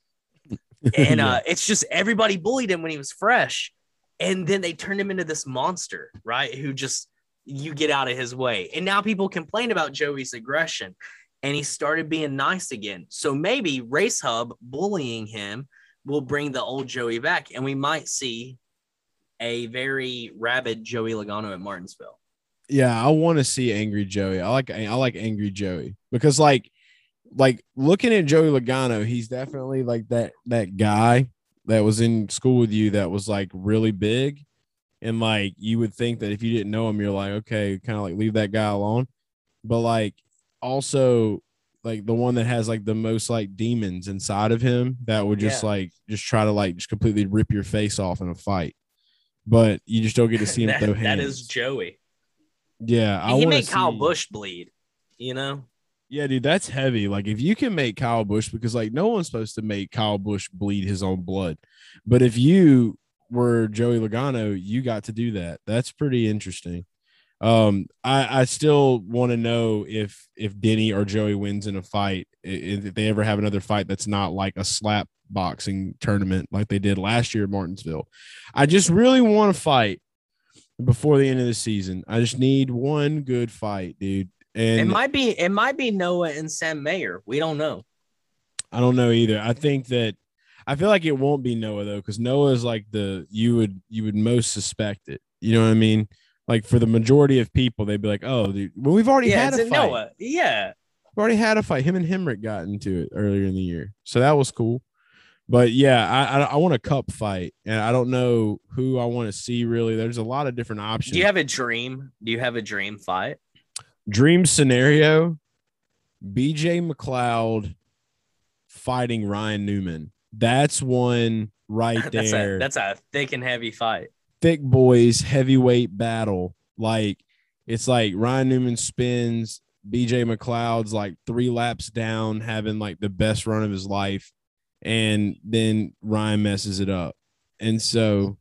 <laughs> And uh, it's just everybody bullied him when he was fresh. And then they turned him into this monster, right? Who just you get out of his way. And now people complain about Joey's aggression. And he started being nice again. So maybe Race Hub bullying him will bring the old Joey back. And we might see a very rabid Joey Logano at Martinsville. yeah, I want to see Angry Joey. I like I like Angry Joey because like like looking at Joey Logano, he's definitely like that that guy that was in school with you that was like really big. And like you would think that if you didn't know him, you're like, okay, kind of like leave that guy alone. But like also like the one that has like the most like demons inside of him that would just Yeah. like just try to like just completely rip your face off in a fight. But you just don't get to <laughs> see him that, throw hands. is Joey. yeah, I he made Kyle Busch bleed, you know? Yeah, dude, that's heavy. Like if you can make Kyle Busch, because like no one's supposed to make Kyle Busch bleed his own blood, but if you were Joey Logano, you got to do that. That's pretty interesting. Um, I I still want to know if if Denny or Joey wins in a fight, if they ever have another fight that's not like a slap boxing tournament like they did last year at Martinsville. I just really want to fight before the end of the season. I just need one good fight, dude. And it might be it might be Noah and Sam Mayer. We don't know. I don't know either. I think that I feel like it won't be Noah though, because Noah is like the you would you would most suspect it. You know what I mean? Like for the majority of people, they'd be like, "Oh, dude, well, we've already yeah, had a fight. Noah. Yeah. We've already had a fight. Him and Hemric got into it earlier in the year, so that was cool. But yeah, I I, I want a cup fight, and I don't know who I want to see. Really, there's a lot of different options. Do you have a dream? Do you have a dream fight? dream scenario? BJ McLeod fighting Ryan Newman. That's one right <laughs> that's there. a that's a thick and heavy fight. thick boys heavyweight battle. Like it's like Ryan Newman spins, BJ McLeod's like three laps down, having like the best run of his life, and then Ryan messes it up. And so,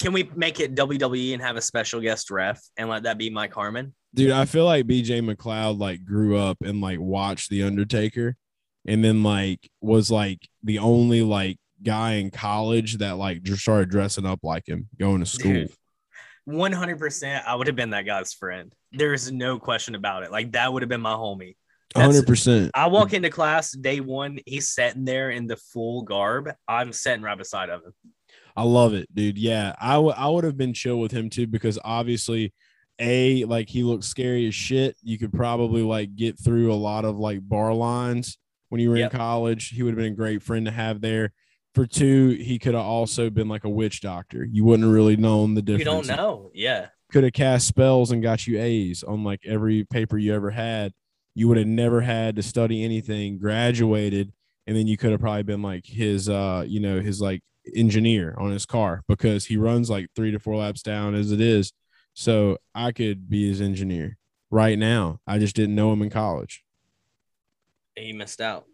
Can we make it WWE and have a special guest ref and let that be Mike Harmon? dude, I feel like BJ McLeod like grew up and like watched The Undertaker, and then like was like the only like guy in college that like just started dressing up like him, going to school. Dude, 100% I would have been that guy's friend. There's no question about it. Like that would have been my homie. That's- Hundred percent. I walk into class day one, he's sitting there in the full garb. I'm sitting right beside of him. I love it, dude. Yeah, I w- I would have been chill with him too because obviously, a like he looks scary as shit. You could probably like get through a lot of like bar lines when you were Yep. in college. He would have been a great friend to have there. For two, he could have also been like a witch doctor. You wouldn't have really known the difference. You don't know. Yeah. Could have cast spells and got you A's on like every paper you ever had. You would have never had to study anything, graduated, and then you could have probably been like his uh, you know, his like engineer on his car because he runs like three to four laps down as it is. So I could be his engineer right now. I just didn't know him in college. He missed out.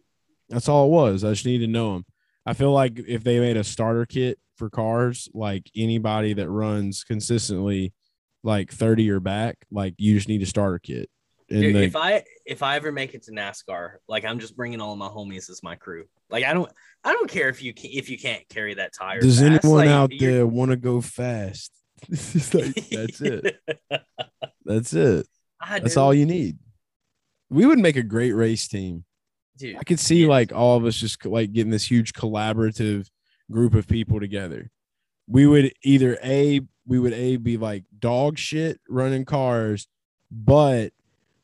That's all it was. I just need to know him. I feel like if they made a starter kit for cars, like anybody that runs consistently like 30 or back, like you just need a starter kit. And Dude, if I if I ever make it to NASCAR, like I'm just bringing all of my homies as my crew. Like I don't I don't care if you can, if you can't carry that tire. does fast. anyone Like, out there want to go fast? <laughs> Like, that's it. <laughs> That's it. I That's do. all you need. We would make a great race team. Dude, I could see like all of us just like getting this huge collaborative group of people together. We would either a we would a be like dog shit running cars, but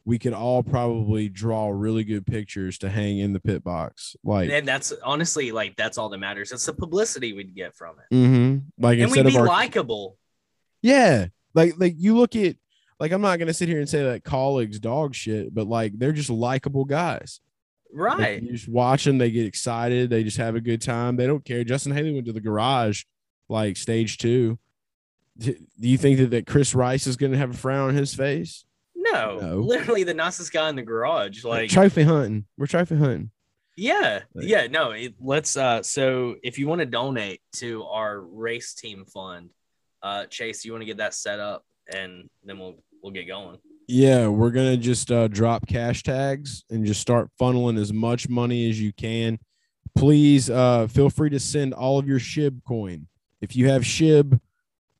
we could all probably draw really good pictures to hang in the pit box. Like, And that's honestly like that's all that matters. It's the publicity we'd get from it. mhm, like And we'd instead of be our likable. Yeah. Like like you look at like I'm not gonna sit here and say that Kaulig's dog shit, but like they're just likable guys. Right. you just watch them, they get excited, they just have a good time. They don't care. Justin Haley went to the garage like stage two. Do you think that, that Chris Rice is gonna have a frown on his face? No, No. literally the nicest guy in the garage. Like trophy hunting. We're trophy hunting. Yeah, Like- yeah, no. It, let's. Uh, so if you want to donate to our race team fund, uh, Chase, you want to get that set up, and then we'll we'll get going. Yeah, we're gonna just uh, drop cash tags and just start funneling as much money as you can. Please uh, feel free to send all of your SHIB coin. If you have SHIB,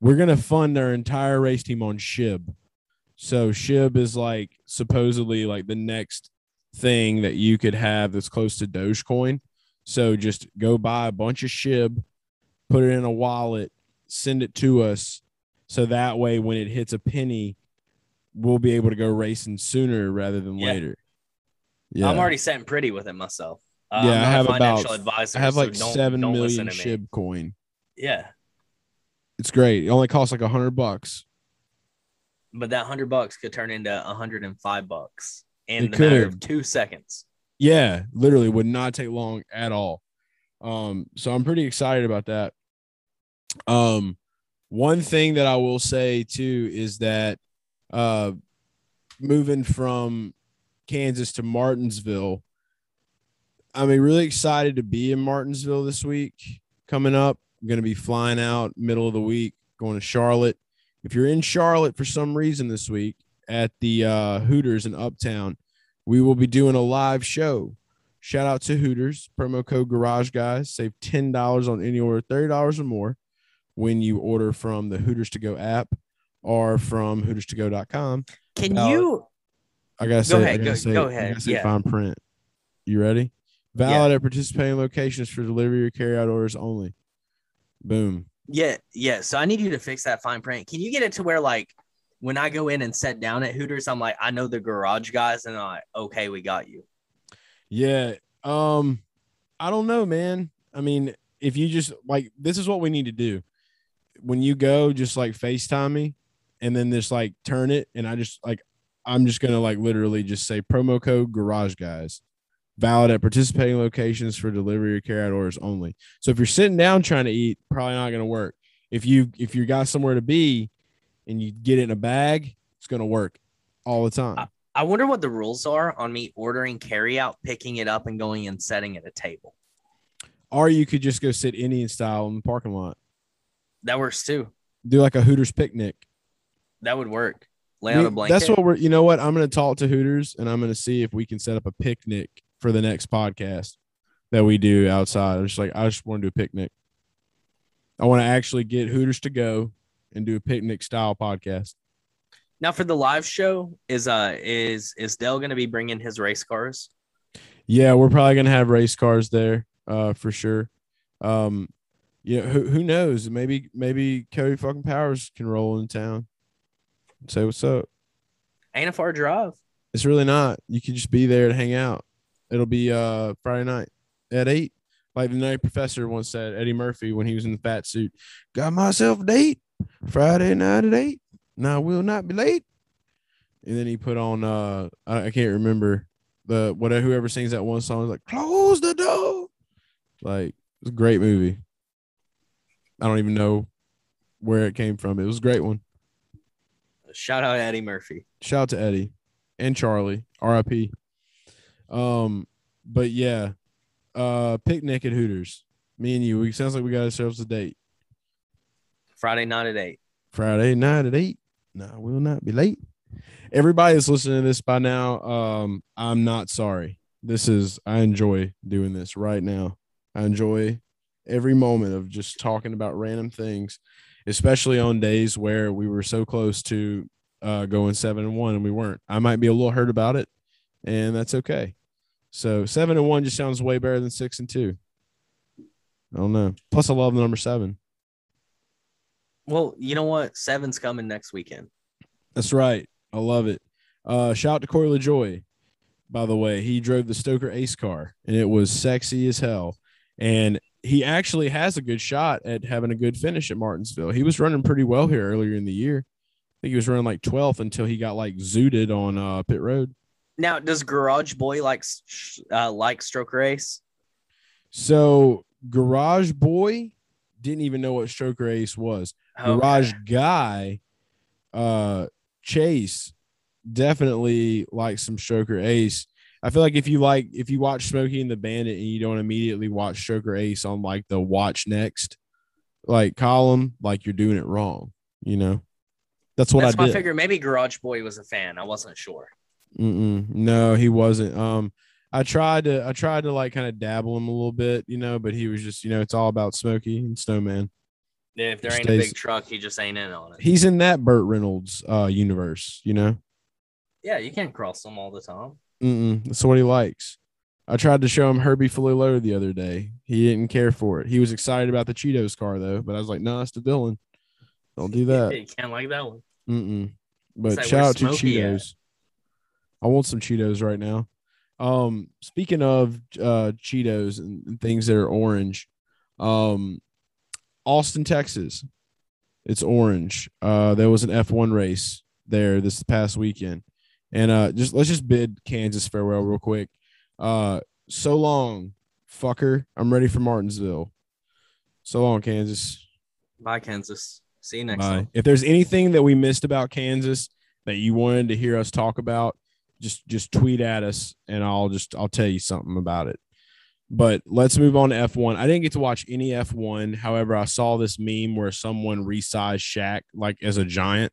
we're gonna fund our entire race team on SHIB. So SHIB is like supposedly like the next thing that you could have that's close to Dogecoin. So just go buy a bunch of SHIB, put it in a wallet, send it to us. So that way, when it hits a penny, we'll be able to go racing sooner rather than Yeah. later. Yeah, I'm already setting pretty with it myself. Uh, Yeah, I have financial about- advisor. I have so like don't- seven don't million listen to me. SHIB coin. Yeah, It's great. It only costs like a hundred bucks. but that hundred bucks could turn into a hundred and five bucks in It the matter of two seconds. Yeah, literally would not take long at all. Um, so I'm pretty excited about that. Um, one thing that I will say too is that uh moving from Kansas to Martinsville, I'm really excited to be in Martinsville this week coming up. I'm gonna be flying out middle of the week, going to Charlotte. If you're in Charlotte for some reason this week at the uh, Hooters in Uptown, we will be doing a live show. Shout out to Hooters, promo code Garage Guys. Save ten dollars on any order, thirty dollars or more when you order from the Hooters to Go app or from HootersToGo.com. Can Valid. you? I gotta say, ahead, I gotta go- say, go I ahead, gotta say yeah. fine print. You ready? Valid at participating locations for delivery or carry out orders only. Boom. Yeah, yeah. So I need you to fix that fine print. Can you get it to where like when I go in and sit down at Hooters, I'm like, I know the garage guys, and I'm like, okay, we got you. Yeah. Um, I don't know, man. I mean, if you just like this is what we need to do. When you go, just like FaceTime me and then just like turn it. And I just like I'm just gonna like literally just say promo code garage guys. Valid at participating locations for delivery or carry out orders only. So if you're sitting down trying to eat, probably not gonna work. If you if you got somewhere to be and you get it in a bag, it's gonna work all the time. I wonder what the rules are on me ordering carry out, picking it up, and going and setting at a table. or you could just go sit Indian style in the parking lot. That works too. do like a Hooters picnic. That would work. Lay on a blanket. that's what we're. You know what? I'm going to talk to Hooters and I'm going to see if we can set up a picnic for the next podcast that we do outside. I'm just like I just want to do a picnic. I want to actually get Hooters to go and do a picnic style podcast. now for the live show. Is uh is is Dell going to be bringing his race cars? Yeah, we're probably going to have race cars there uh, for sure. Um, yeah, who who knows? Maybe maybe Cody fucking Powers can roll in town. Say what's up. Ain't a far drive. It's really not. You can just be there to hang out. It'll be uh Friday night at eight. Like the night professor once said, Eddie Murphy, when he was in the fat suit, got myself a date Friday night at eight. Now I will not be late. And then he put on uh I, I can't remember the whatever whoever sings that one song is like close the door. Like it's a great movie. I don't even know where it came from. It was a great one. Shout out Eddie Murphy. Shout out to Eddie and Charlie, RIP. Um, but yeah, uh, picnic at Hooters. Me and you. We sounds like we got ourselves a date. Friday night at eight. Friday night at eight. No, I will not be late. Everybody that's listening to this by now, um, I'm not sorry. This is I enjoy doing this right now. I enjoy every moment of just talking about random things, especially on days where we were so close to uh, going seven and one and we weren't. I might be a little hurt about it, and that's okay. So seven and one just sounds way better than six and two. I don't know. Plus, I love the number seven. Well, you know what? Seven's coming next weekend. That's right. I love it. Uh, shout out to Corey LaJoie, by the way. He drove the Stroker Ace car, and it was sexy as hell. And he actually has a good shot at having a good finish at Martinsville. He was running pretty well here earlier in the year. I think he was running like 12th until he got like zooted on uh, pit road. Now, does Garage Boy like uh, like Stroker Ace? So Garage Boy didn't even know what Stroker Ace was. Okay. Garage Guy, uh, Chase definitely likes some Stroker Ace. I feel like if you like if you watch Smokey and the Bandit and you don't immediately watch Stroker Ace on like the watch next like column, like you're doing it wrong. You know, that's what That's I did. figure. Maybe Garage Boy was a fan. I wasn't sure. Mm-mm. No, he wasn't. Um, I tried to I tried to like kind of dabble him a little bit, you know, but he was just you know it's all about Smokey and Snowman. Yeah, if there ain't Stays- a big truck, he just ain't in on it. He's in that Burt Reynolds uh universe, you know. yeah, you can't cross them all the time. Mm-mm. That's what he likes. I tried to show him Herbie Fully Loaded the other day. He didn't care for it. He was excited about the Cheetos car though, but I was like, no, it's the villain. Don't do <laughs> that. you can't like that one. Mm-mm. But like, shout out to Smokey at? Cheetos. I want some Cheetos right now. Um, speaking of uh Cheetos and, and things that are orange, um, Austin, Texas, it's orange. Uh, there was an F1 race there this past weekend, and uh, just let's just bid Kansas farewell real quick. Uh, so long, fucker. I'm ready for Martinsville. So long, Kansas. Bye, Kansas. See you next Bye. time. If there's anything that we missed about Kansas that you wanted to hear us talk about, just just tweet at us and I'll just I'll tell you something about it. But let's move on to F1. I didn't get to watch any F1. However, I saw this meme where someone resized Shaq like as a giant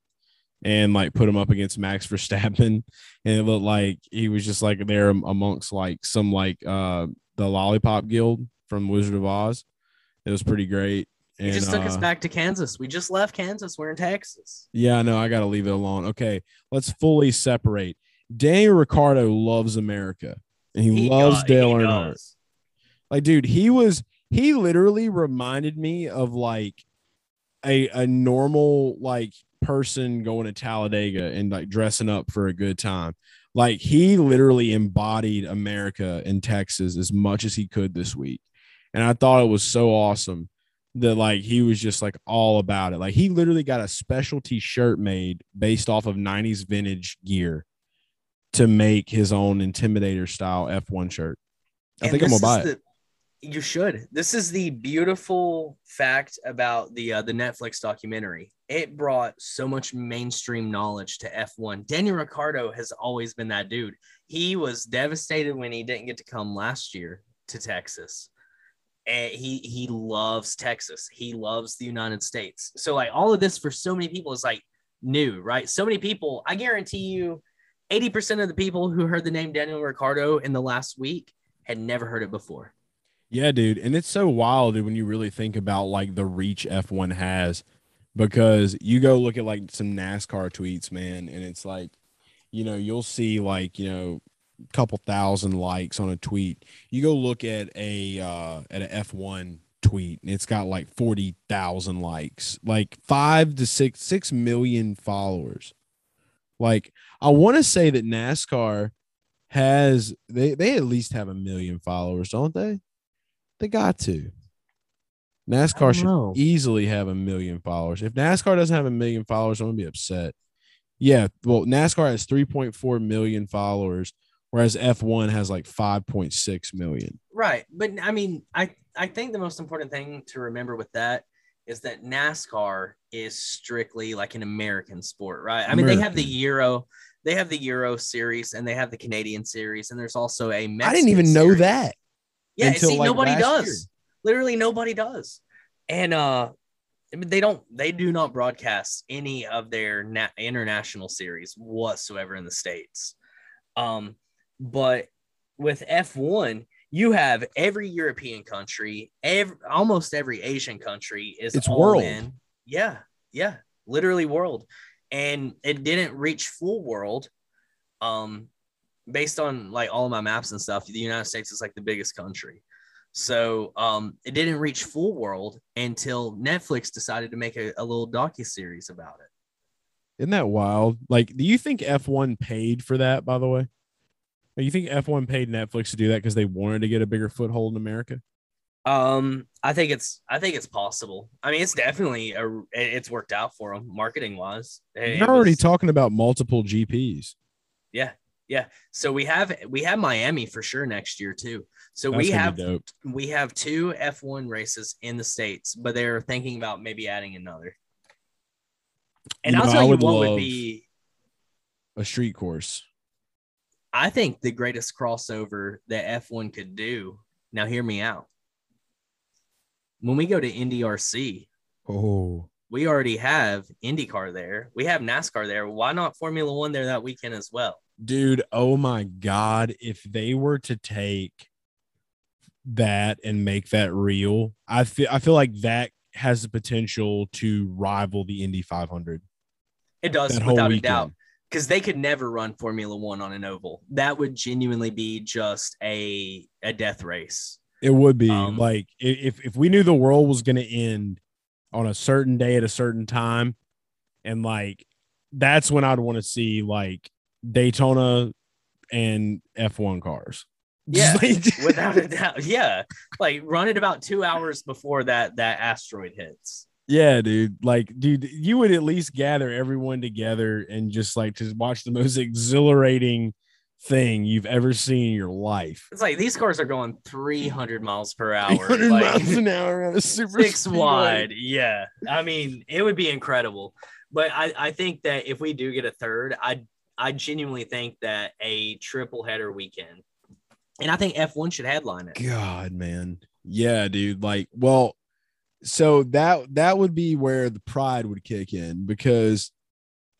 and like put him up against Max Verstappen. <laughs> And it looked like he was just like there amongst like some like uh the Lollipop Guild from Wizard of Oz. It was pretty great. You And, just took us uh, back to Kansas. We just left Kansas. We're in Texas. yeah, no, I got to leave it alone. Okay, let's fully separate. Daniel Ricciardo loves America and he, loves does- Dale he Earnhardt. does. Like, dude, he was he literally reminded me of like a a normal like person going to Talladega and like dressing up for a good time. Like he literally embodied America in Texas as much as he could this week. And I thought it was so awesome that like he was just like all about it. Like he literally got a specialty shirt made based off of 90s vintage gear to make his own intimidator style F1 shirt. I And think I'm gonna buy is it. You should. This is the beautiful fact about the uh, the Netflix documentary. It brought so much mainstream knowledge to F1. Daniel Ricciardo has always been that dude. He was devastated when he didn't get to come last year to Texas. And he he loves Texas. He loves the United States. So like all of this for so many people is like new, right? So many people. I guarantee you, eighty percent of the people who heard the name Daniel Ricciardo in the last week had never heard it before. Yeah, dude. And it's so wild dude, when you really think about like the reach F1 has because you go look at like some NASCAR tweets, man, and it's like, you know, you'll see like, you know, a couple thousand likes on a tweet. You go look at a uh at an F1 tweet and it's got like 40,000 likes, like 5 to 6 6 million followers. Like I want to say that NASCAR has they they at least have a million followers, don't they? They got to. NASCAR should know. easily have a million followers. If NASCAR doesn't have a million followers, I'm gonna be upset. Yeah, well, NASCAR has 3.4 million followers, whereas F1 has like 5.6 million. Right. But I mean, I, I think the most important thing to remember with that is that NASCAR is strictly like an American sport, right? I mean, they have the Euro, they have the Euro series and they have the Canadian series, and there's also a Mexican I didn't even know that. Yeah, until, see, like, nobody does. year. Literally nobody does. And uh I mean, they don't they do not broadcast any of their na- international series whatsoever in the states. Um but with F1, you have every European country, every almost every Asian country is It's world. in. Yeah, yeah, literally world. And it didn't reach full world. Um based on like all my maps and stuff, the United States is like the biggest country. So um, it didn't reach full world until Netflix decided to make a, a little docu series about it. Isn't that wild? Like, do you think F1 paid for that, by the way? Do you think F1 paid Netflix to do that because they wanted to get a bigger foothold in America? Um, I think it's I think it's possible. I mean, it's definitely a it's worked out for them marketing wise. You're already was, talking about multiple GPs. Yeah, yeah. So we have we have Miami for sure next year too. So That's we have we have two F1 races in the states, but they're thinking about maybe adding another. And you I'll know, tell you what would be a street course. I think the greatest crossover that F1 could do. Now, hear me out. When we go to NDRC, oh, we already have IndyCar there. We have NASCAR there. Why not Formula One there that weekend as well? Dude, oh my God. If they were to take that and make that real, I feel I feel like that has the potential to rival the Indy 500. It does, without a doubt, because they could never run Formula One on an oval. That would genuinely be just a a death race. It would be um, like if if we knew the world was going to end on a certain day at a certain time, and like that's when I'd want to see like Daytona and F1 cars. Yeah, <laughs> <laughs> without a doubt. Yeah, like run it about two hours before that that asteroid hits. Yeah, dude. Like, dude, you would at least gather everyone together and just like to watch the most exhilarating thing you've ever seen in your life. It's like these cars are going 300 miles per hour, <laughs> 300 like, miles an hour on a super six speedway. wide. Yeah, I mean, it would be incredible. But I, I think that if we do get a third, I I genuinely think that a triple header weekend and I think F1 should headline it. God, man. Yeah, dude. Like, well, so that that would be where the pride would kick in because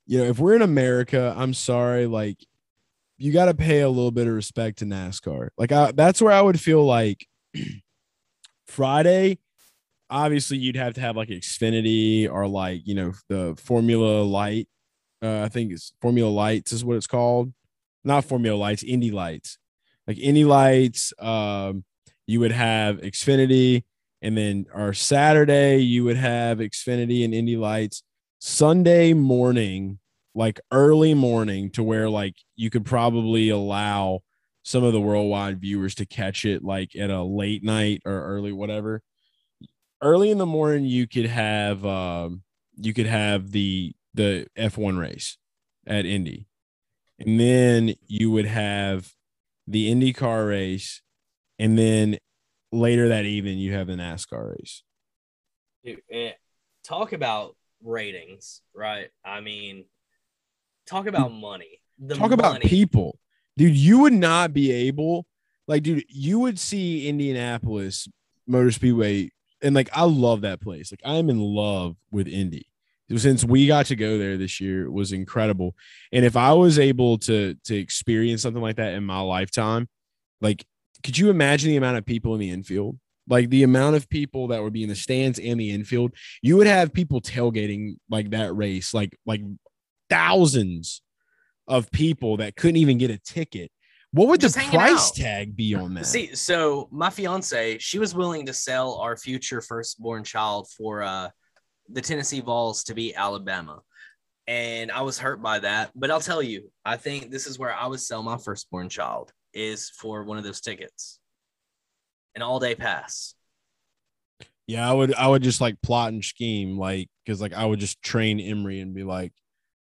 you know, if we're in America, I'm sorry, like you got to pay a little bit of respect to NASCAR. Like I, that's where I would feel like <clears throat> Friday obviously you'd have to have like Xfinity or like, you know, the Formula Light. Uh, I think it's Formula Lights is what it's called. Not Formula Lights, Indy Lights like Indy Lights. Um, you would have Xfinity, and then our Saturday you would have Xfinity and Indy Lights. Sunday morning, like early morning, to where like you could probably allow some of the worldwide viewers to catch it like at a late night or early whatever. Early in the morning, you could have um, you could have the the F1 race at Indy. And then you would have the IndyCar race, and then later that evening you have the NASCAR race. Dude, eh, talk about ratings, right? I mean, talk about money. The talk money. about people, dude. You would not be able, like, dude, you would see Indianapolis Motor Speedway, and like, I love that place. Like, I'm in love with Indy since we got to go there this year it was incredible and if i was able to to experience something like that in my lifetime like could you imagine the amount of people in the infield like the amount of people that would be in the stands and the infield you would have people tailgating like that race like like thousands of people that couldn't even get a ticket what would Just the price out. tag be on that see so my fiance she was willing to sell our future firstborn child for uh the Tennessee Vols to beat Alabama. And I was hurt by that. But I'll tell you, I think this is where I would sell my firstborn child is for one of those tickets. An all day pass. Yeah, I would I would just like plot and scheme, like because like I would just train Emery and be like,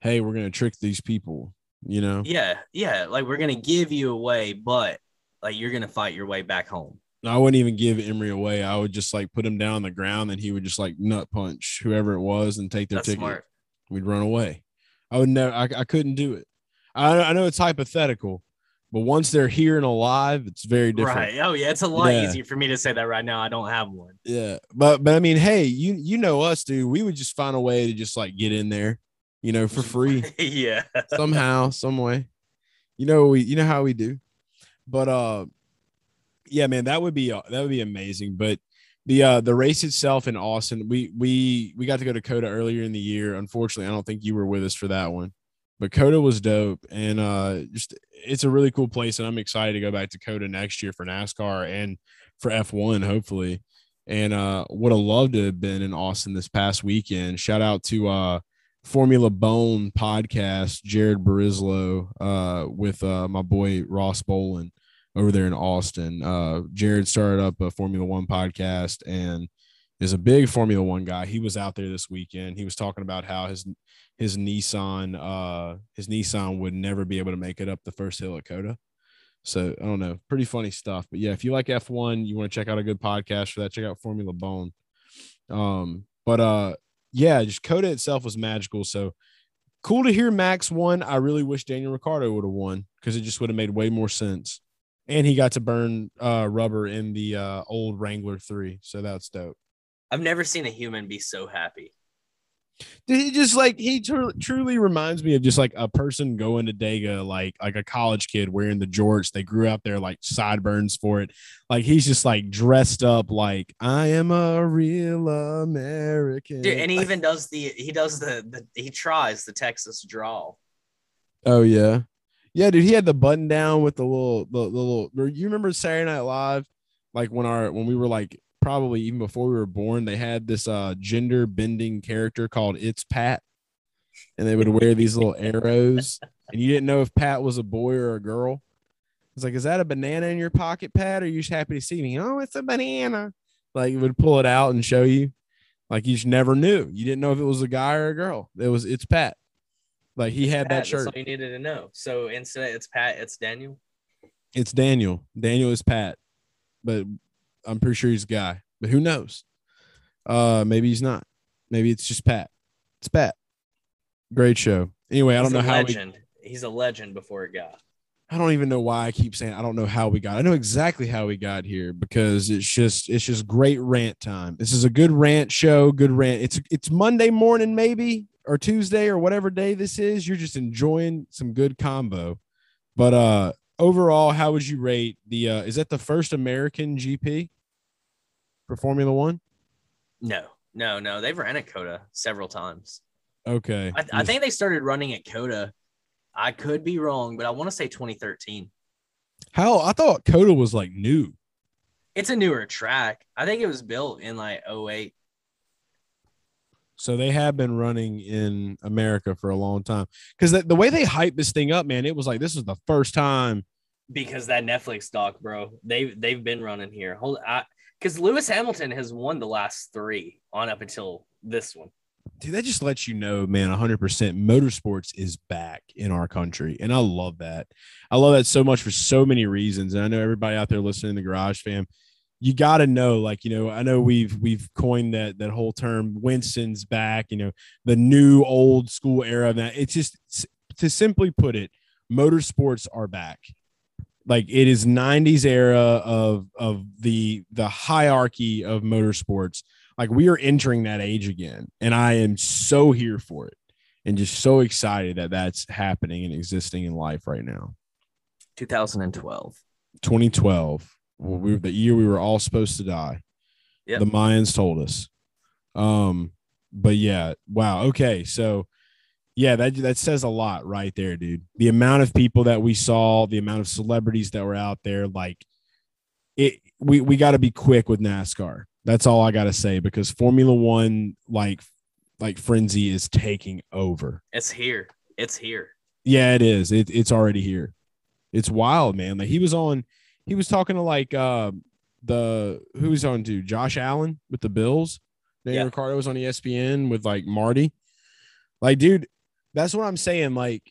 hey, we're gonna trick these people, you know? Yeah, yeah. Like we're gonna give you away, but like you're gonna fight your way back home. I wouldn't even give Emery away. I would just like put him down on the ground and he would just like nut punch whoever it was and take their That's ticket. Smart. We'd run away. I would never, I, I couldn't do it. I, I know it's hypothetical, but once they're here and alive, it's very different. Right. Oh yeah, it's a lot yeah. easier for me to say that right now. I don't have one. Yeah, but but I mean, hey, you you know us, dude. We would just find a way to just like get in there, you know, for free. <laughs> yeah. Somehow, some way. You know we you know how we do. But uh yeah, man, that would be uh, that would be amazing. But the uh the race itself in Austin, we we we got to go to COTA earlier in the year. Unfortunately, I don't think you were with us for that one. But COTA was dope, and uh, just it's a really cool place, and I'm excited to go back to COTA next year for NASCAR and for F1, hopefully. And uh, would have loved to have been in Austin this past weekend. Shout out to uh, Formula Bone podcast, Jared Barislow, uh, with uh, my boy Ross Bolin over there in Austin. Uh, Jared started up a Formula One podcast and is a big Formula One guy. He was out there this weekend. He was talking about how his his Nissan uh his Nissan would never be able to make it up the first hill at COTA. So I don't know, pretty funny stuff. But yeah, if you like F1, you want to check out a good podcast for that, check out Formula Bone. Um, but uh yeah, just COTA itself was magical. So cool to hear Max won. I really wish Daniel Ricciardo would have won because it just would have made way more sense. And he got to burn uh rubber in the uh old Wrangler 3. So that's dope. I've never seen a human be so happy. He just like he tr- truly reminds me of just like a person going to Dega like like a college kid wearing the jorts. They grew out there like sideburns for it. Like he's just like dressed up like I am a real American. Dude, and he Like- even does the he does the, the he tries the Texas drawl. oh yeah, yeah, dude. He had the button down with the little the, the little. You remember Saturday Night Live? Like when our when we were like probably even before we were born, they had this uh gender bending character called It's Pat, and they would wear these little arrows, and you didn't know if Pat was a boy or a girl. It's like, is that a banana in your pocket, Pat? Or are you just happy to see me? Oh, it's a banana. Like it would pull it out and show you. Like you just never knew. You didn't know if it was a guy or a girl. It was it's Pat. Like he had Pat, that That's shirt. all you needed to know. So instead it's Pat, it's Daniel. It's Daniel. Daniel is Pat, but I'm pretty sure he's a guy. But who knows? Uh, maybe he's not. Maybe it's just Pat. It's Pat. Great show. Anyway, I don't know how we, legend. He's a legend before a guy. I don't even know why I keep saying I don't know how we got. I know exactly how we got here because it's just it's just great rant time. This is a good rant show, good rant. It's it's Monday morning maybe or Tuesday or whatever day this is. You're just enjoying some good combo. But uh overall, how would you rate the uh is that the first American GP for Formula 1? No, no, no. They've ran at COTA several times. Okay. I, I think they started running at COTA. I could be wrong, but I want to say 2013. how I thought COTA was like new. It's a newer track. I think it was built in like 08. So they have been running in America for a long time. Because the, the way they hyped this thing up, man, it was like this was the first time. because that Netflix doc, bro. They've they've been running here. Hold I because Lewis Hamilton has won the last three on up until this one. Dude, that just lets you know, man, 100% motorsports is back in our country. And I love that. I love that so much for so many reasons. And I know everybody out there listening to the Garage Fam, you got to know, like, you know, I know we've we've coined that that whole term Winston's back, you know, the new old school era of that. It's just to simply put it, motorsports are back. Like it is 90s era of of the the hierarchy of motorsports. Like we are entering that age again and i am so here for it and just so excited that that's happening and existing in life right now. 2012. 2012 well, we, the year we were all supposed to die. Yep. the mayans told us. Um but yeah wow okay so yeah that that says a lot right there dude the amount of people that we saw the amount of celebrities that were out there like it we we got to be quick with nascar that's all i got to say because formula 1 like like frenzy is taking over It's here. It's here. yeah, it is. It, it's already here. It's wild, man. Like he was on, he was talking to like uh the who was on to Josh Allen with the Bills. Daniel Yeah. Ricciardo was on ESPN with like Marty. Like, dude, that's what I'm saying. Like,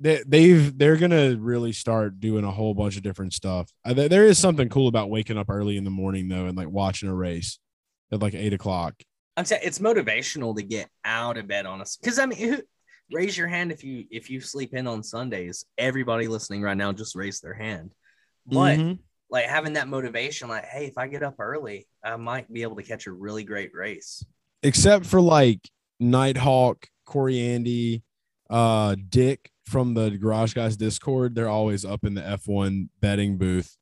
they, they've they're gonna really start doing a whole bunch of different stuff. Uh, there- is something cool about waking up early in the morning though, and like watching a race at like eight o'clock. I'm saying it's motivational to get out of bed on us. Because I mean, who, raise your hand if you if you sleep in on Sundays. Everybody listening right now just raise their hand. But Mhm. like having that motivation, like, hey, if I get up early, I might be able to catch a really great race. except for like Nighthawk, Corey Andy, uh, Dick from the Garage Guys Discord, they're always up in the F1 betting booth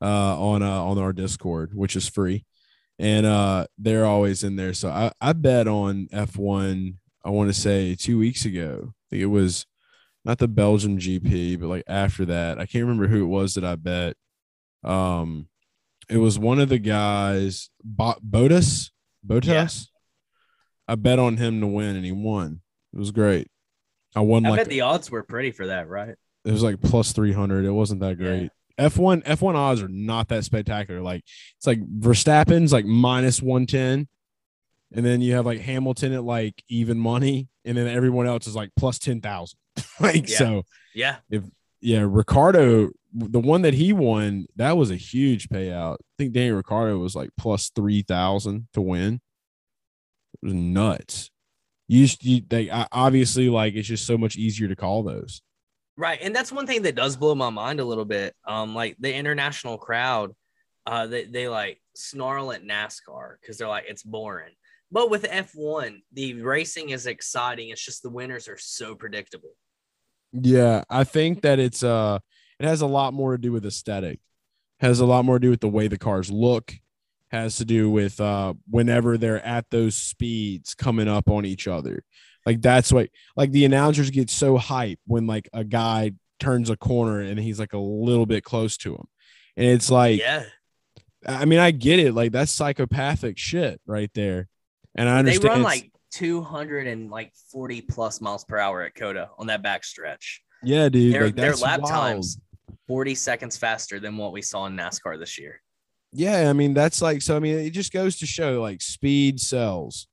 uh, on uh, on our Discord, which is free, and uh, they're always in there. So I, I bet on F1. I want to say two weeks ago. I think it was not the Belgium GP, but like after that, I can't remember who it was that I bet. Um, it was one of the guys, Bo- Bottas. Bottas. Yeah. I bet on him to win, and he won. It was great. I won I like bet the odds were pretty for that, right? it was like plus 300 it wasn't that Yeah. great f1 f1 odds are not that spectacular like it's like verstappen's like minus 110 and then you have like hamilton at like even money and then everyone else is like plus 10000 <laughs> like Yeah. so Yeah. If yeah ricciardo the one that he won that was a huge payout i think danny ricciardo was like plus 3000 to win it was nuts you, just- you they obviously like it's just so much easier to call those Right. And that's one thing that does blow my mind a little bit. Um, like the international crowd, uh, they, they like snarl at NASCAR because they're like, it's boring. But with F1, the racing is exciting. It's just the winners are so predictable. Yeah, I think that it's uh it has a lot more to do with aesthetic. Has a lot more to do with the way the cars look. Has to do with uh whenever they're at those speeds coming up on each other. Like that's what like the announcers get so hype when like a guy turns a corner and he's like a little bit close to him. And it's like yeah. I mean, I get it. Like that's psychopathic shit right there. And I understand They run like 200 and like 40 plus miles per hour at COTA on that back stretch. yeah, dude. Their, like their lap wild. times 40 seconds faster than what we saw in NASCAR this year. Yeah, I mean that's like so. I mean, it just goes to show like speed sells.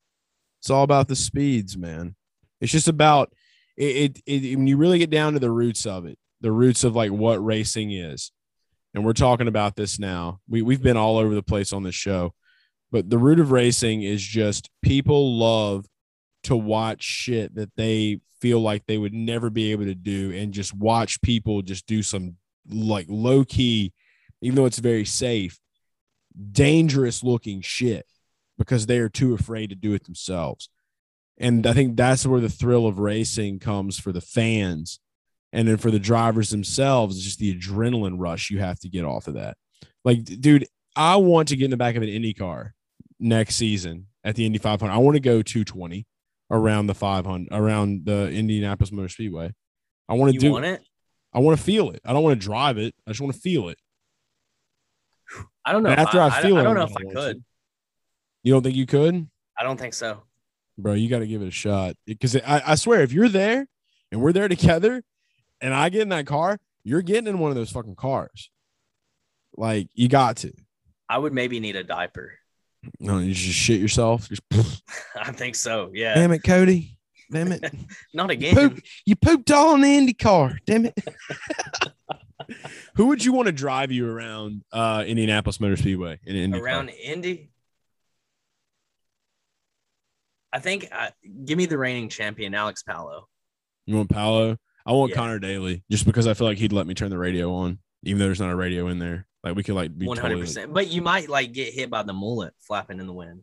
It's all about the speeds, man. It's just about it, it, it. When you really get down to the roots of it, the roots of like what racing is, and we're talking about this now. We we've been all over the place on this show, but the root of racing is just people love to watch shit that they feel like they would never be able to do, and just watch people just do some like low key, even though it's very safe dangerous looking shit because they are too afraid to do it themselves. And I think that's where the thrill of racing comes for the fans. And then for the drivers themselves, it's just the adrenaline rush you have to get off of that. Like, dude, I want to get in the back of an Indy car next season at the Indy 500. I want to go 220 around the 500, around the Indianapolis Motor Speedway. I want to You do want it? I want to feel it. I don't want to drive it. I just want to feel it. I don't know. And if after I I, feel I, it, don't know if I could. You don't think you could? I don't think so. bro, you got to give it a shot because I, I swear, if you're there and we're there together, and I get in that car, you're getting in one of those fucking cars. Like you got to. I would maybe need a diaper. No, you just shit yourself. Just <laughs> I think so. Yeah. damn it, Cody. Damn it. <laughs> Not You, again. poop, you pooped all in the Indy car. Damn it. <laughs> Who would you want to drive you around uh, Indianapolis Motor Speedway in Indy? Around Indy. I think uh, give me the reigning champion, Alex Palou. You want Palou? I want Yeah. Conor Daly just because I feel like he'd let me turn the radio on, even though there's not a radio in there. Like we could like be One hundred totally- percent. But you might like get hit by the mullet flapping in the wind.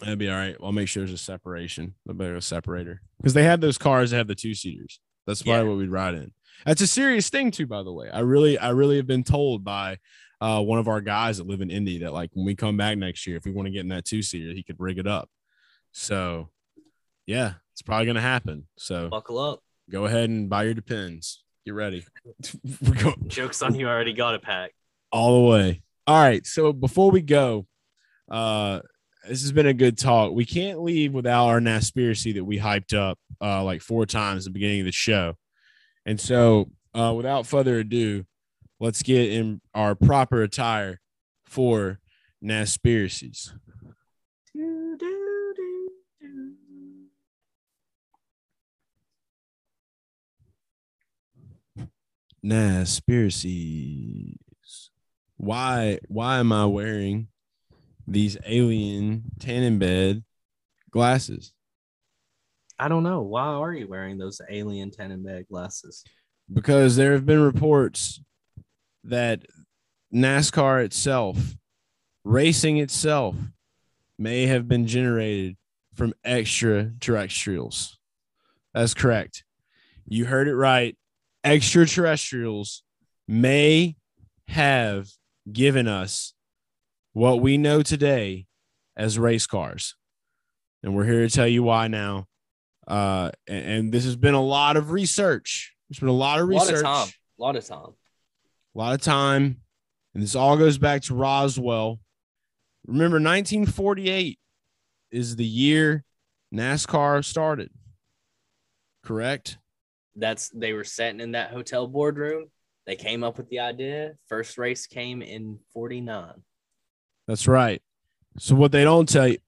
That'd be all right. I'll make sure there's a separation, a bit of a separator, because they have those cars that have the two seaters. That's probably Yeah. what we'd ride in. That's a serious thing too, by the way. I really, I really have been told by uh, one of our guys that live in Indy that like when we come back next year, if we want to get in that two seater, he could rig it up. So, yeah, it's probably gonna happen. So Buckle up. go ahead and buy your depends. Get ready. <laughs> Jokes on you. I already got a pack. all the way. All right. So before we go, uh, this has been a good talk. We can't leave without our Naspiracy that we hyped up uh, like four times at the beginning of the show. And so, uh, without further ado, let's get in our proper attire for Naspiracies. Naspiracies. Why why am I wearing these alien tannin bed glasses? I don't know. Why are you wearing those alien tenon glasses? Because there have been reports that NASCAR itself, racing itself, may have been generated from extraterrestrials. That's correct. You heard it right. Extraterrestrials may have given us what we know today as race cars. And we're here to tell you why now. Uh, and, and this has been a lot of research. There's been a lot of A lot research, of time. A lot of time. a lot of time. And this all goes back to Roswell. Remember, 1948 is the year NASCAR started. Correct. That's they were sitting in that hotel boardroom. They came up with the idea. First race came in 49. That's right. So what they don't tell you,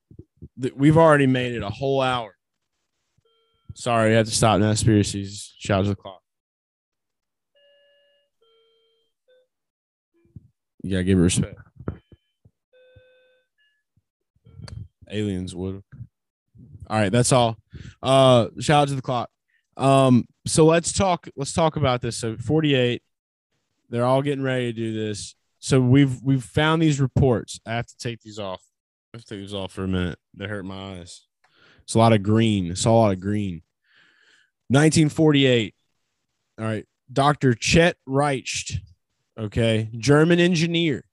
that we've already made it a whole hour. Sorry, I had to stop now. Conspiracies. Shout out to the clock. You gotta give it respect. Aliens would. All right, that's all. Uh shout out to the clock. Um, so let's talk, let's talk about this. So 48, they're all getting ready to do this. So we've we've found these reports. I have to take these off. I have to take these off for a minute. They hurt my eyes. It's a lot of green. It's a lot of green. 1948. All right. Dr. Chet Reicht, okay, German engineer,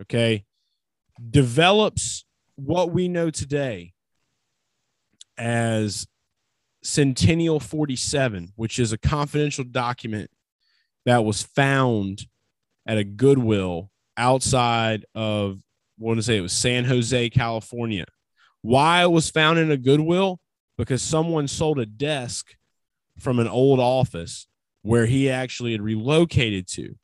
okay, develops what we know today as Centennial 47, which is a confidential document that was found at a Goodwill outside of, I want to say it was San Jose, California. Why it was found in a Goodwill? Because someone sold a desk from an old office where he actually had relocated to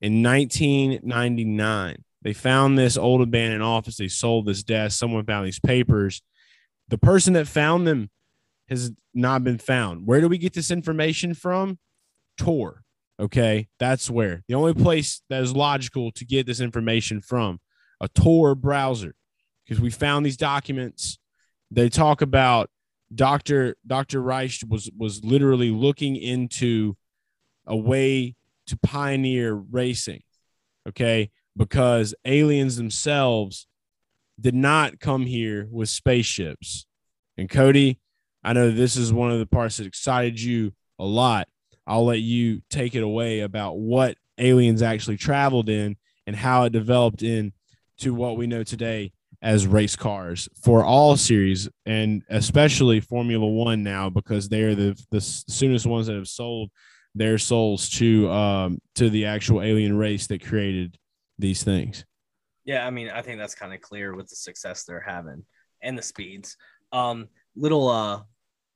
in 1999. They found this old abandoned office. They sold this desk. Someone found these papers. The person that found them has not been found. Where do we get this information from? Tor. Okay. That's where the only place that is logical to get this information from a Tor browser because we found these documents. They talk about Dr. Dr. Reich was was literally looking into a way to pioneer racing. Okay. Because aliens themselves did not come here with spaceships. And Cody, I know this is one of the parts that excited you a lot. I'll let you take it away about what aliens actually traveled in and how it developed in to what we know today as race cars for all series and especially Formula One now because they are the the soonest ones that have sold their souls to um to the actual alien race that created these things. Yeah, I mean, I think that's kind of clear with the success they're having and the speeds. Um, little uh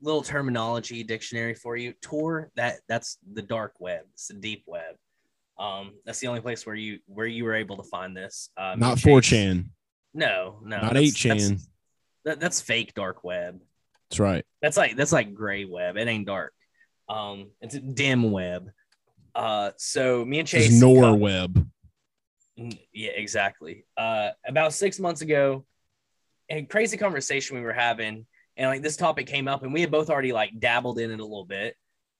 little terminology dictionary for you. Tor that that's the dark web. It's the deep web. Um, that's the only place where you where you were able to find this. Uh, Not 4chan. No, no. Not 8chan. That's, that, that's fake dark web. That's right. That's like that's like gray web. It ain't dark. Um, it's a dim web. Uh, so me and Chase. It's Nor web. Yeah, exactly. Uh, about six months ago, a crazy conversation we were having and like this topic came up and we had both already like dabbled in it a little bit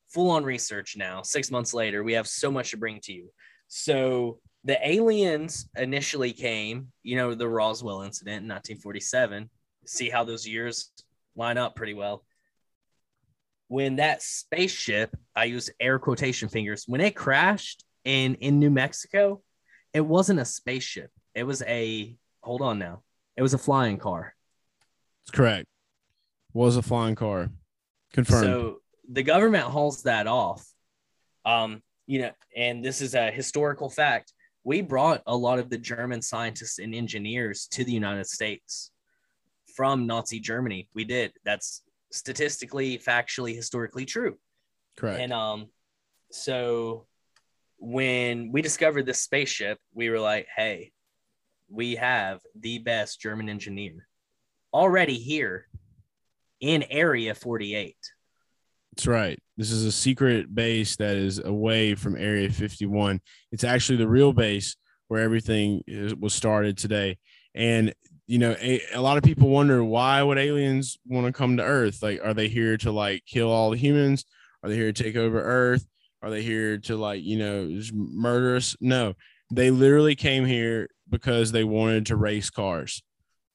full on research now six months later we have so much to bring to you so the aliens initially came you know the roswell incident in 1947 see how those years line up pretty well when that spaceship i use air quotation fingers when it crashed in in new mexico it wasn't a spaceship it was a hold on now it was a flying car it's correct was a flying car. Confirmed. So the government hauls that off. Um, you know, and this is a historical fact. We brought a lot of the German scientists and engineers to the United States from Nazi Germany. We did. That's statistically, factually, historically true. Correct. And um, so when we discovered this spaceship, we were like, hey, we have the best German engineer already here in Area 48. That's right. This is a secret base that is away from Area 51. It's actually the real base where everything is, was started today. And you know, a, a, lot of people wonder why would aliens want to come to Earth? Like, are they here to like kill all the humans? Are they here to take over Earth? Are they here to like you know murder us? No, they literally came here because they wanted to race cars.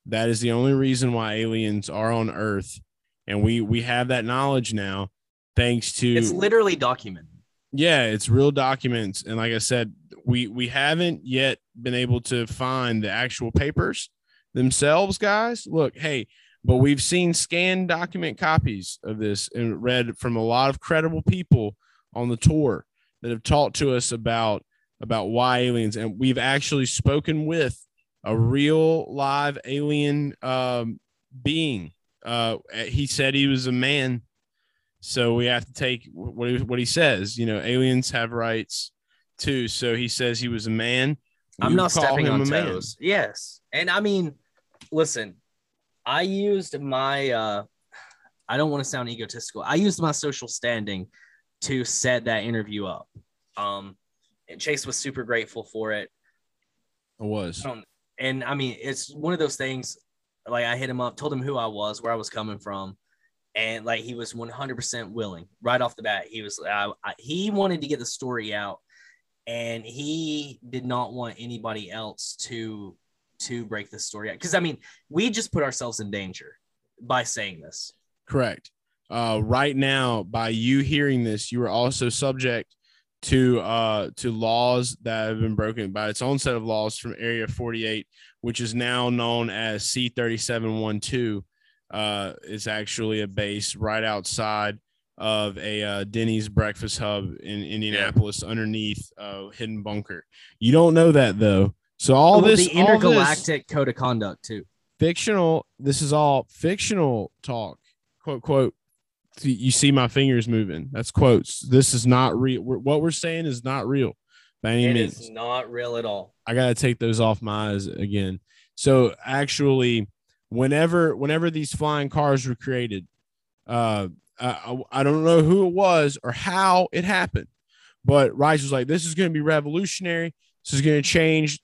That is the only reason why aliens are on Earth and we we have that knowledge now thanks to it's literally documented. Yeah it's real documents. And like i said we we haven't yet been able to find the actual papers themselves guys. Look hey but we've seen scanned document copies of this and read from a lot of credible people on the tour that have talked to us about about why aliens. And we've actually spoken with a real live alien um, being uh, he said he was a man. So we have to take what he, what he says. You know, aliens have rights too. So he says he was a man. I'm not stepping on a man. toes. Yes. And I mean, listen, I used my uh I don't want to sound egotistical. I used my social standing to set that interview up. Um and Chase was super grateful for it. I was. Um, and I mean, it's one of those things like I hit him up, told him who I was, where I was coming from. And like he was 100% willing right off the bat. He was, I, I, he wanted to get the story out and he did not want anybody else to, to break the story out. Cause I mean, we just put ourselves in danger by saying this. Correct. Uh, right now, by you hearing this, you are also subject to uh, to laws that have been broken by its own set of laws from Area 48, which is now known as C3712. Uh, it's actually a base right outside of a uh, Denny's breakfast hub in Indianapolis, underneath uh, Hidden Bunker. You don't know that though. So all Well, this the all this- intergalactic code of conduct too. fictional this is all fictional talk quote quote you see my fingers moving that's quotes this is not real what we're saying is not real by any It means is not real at all. i gotta take those off my eyes again so actually whenever whenever these flying cars were created uh I, I don't know who it was or how it happened but rice was like this is going to be revolutionary. This is going to change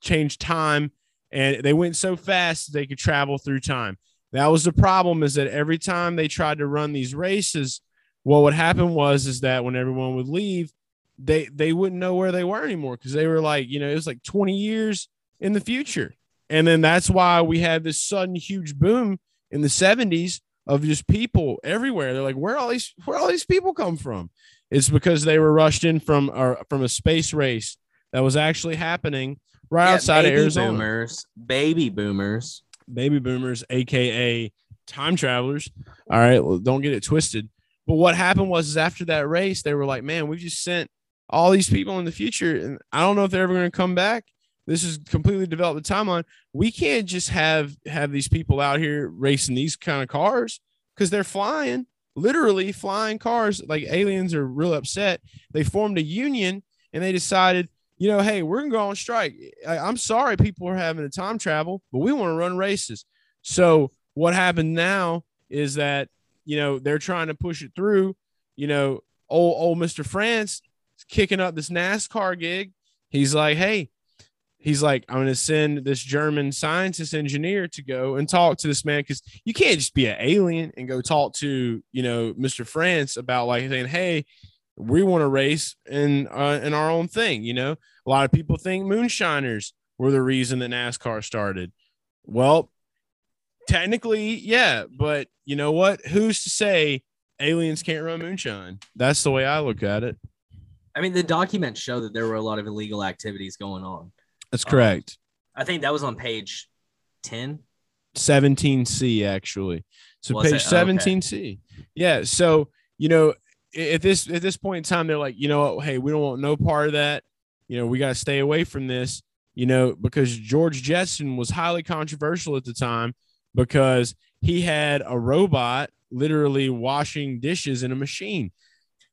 change time. And they went so fast they could travel through time. That was the problem is that every time they tried to run these races what would happen was is that when everyone would leave they they wouldn't know where they were anymore because they were like you know it was like 20 years in the future and then that's why we had this sudden huge boom in the 70s of just people everywhere they're like where all these where all these people come from it's because they were rushed in from uh, from a space race that was actually happening right Yeah, outside of Arizona boomers, baby boomers. baby boomers, aka time travelers. All right, well, don't get it twisted. But what happened was is after that race, they were like, "Man, we just sent all these people in the future, and I don't know if they're ever going to come back." This is completely developed the timeline. We can't just have have these people out here racing these kind of cars because they're flying, literally flying cars. Like aliens are real upset. They formed a union and they decided, you know, hey, we're gonna go on strike. I, I'm sorry, people are having a time travel, but we want to run races. So what happened now is that you know they're trying to push it through. You know, old old Mr. France is kicking up this NASCAR gig. He's like, hey, he's like, I'm gonna send this German scientist engineer to go and talk to this man because you can't just be an alien and go talk to you know Mr. France about like saying, hey, we want to race in uh, in our own thing. You know, a lot of people think moonshiners were the reason that NASCAR started. Well, technically, yeah, but you know what? Who's to say aliens can't run moonshine? That's the way I look at it. I mean, the documents show that there were a lot of illegal activities going on. That's Um, correct. I think that was on page 10. 17C actually. So Was page it? 17C. Yeah. So, you know, at this at this point in time, they're like, you know hey, we don't want no part of that. You know, we got to stay away from this, you know, because George Jetson was highly controversial at the time because he had a robot literally washing dishes in a machine.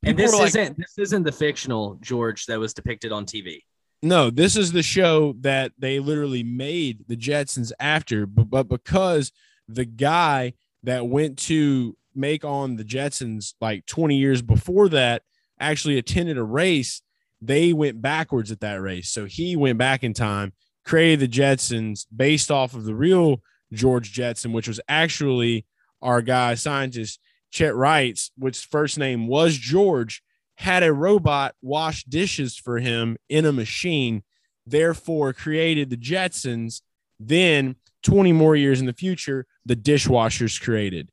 And this like, isn't this isn't the fictional George that was depicted on TV. No, this is the show that they literally made the Jetsons after, but, but because the guy that went to make on the Jetsons like 20 years before that actually attended a race, they went backwards at that race. So he went back in time, created the Jetsons based off of the real George Jetson, which was actually our guy scientist Chet Wright's, which first name was George, had a robot wash dishes for him in a machine, therefore created the Jetsons. Then 20 more years in the future, the dishwashers created.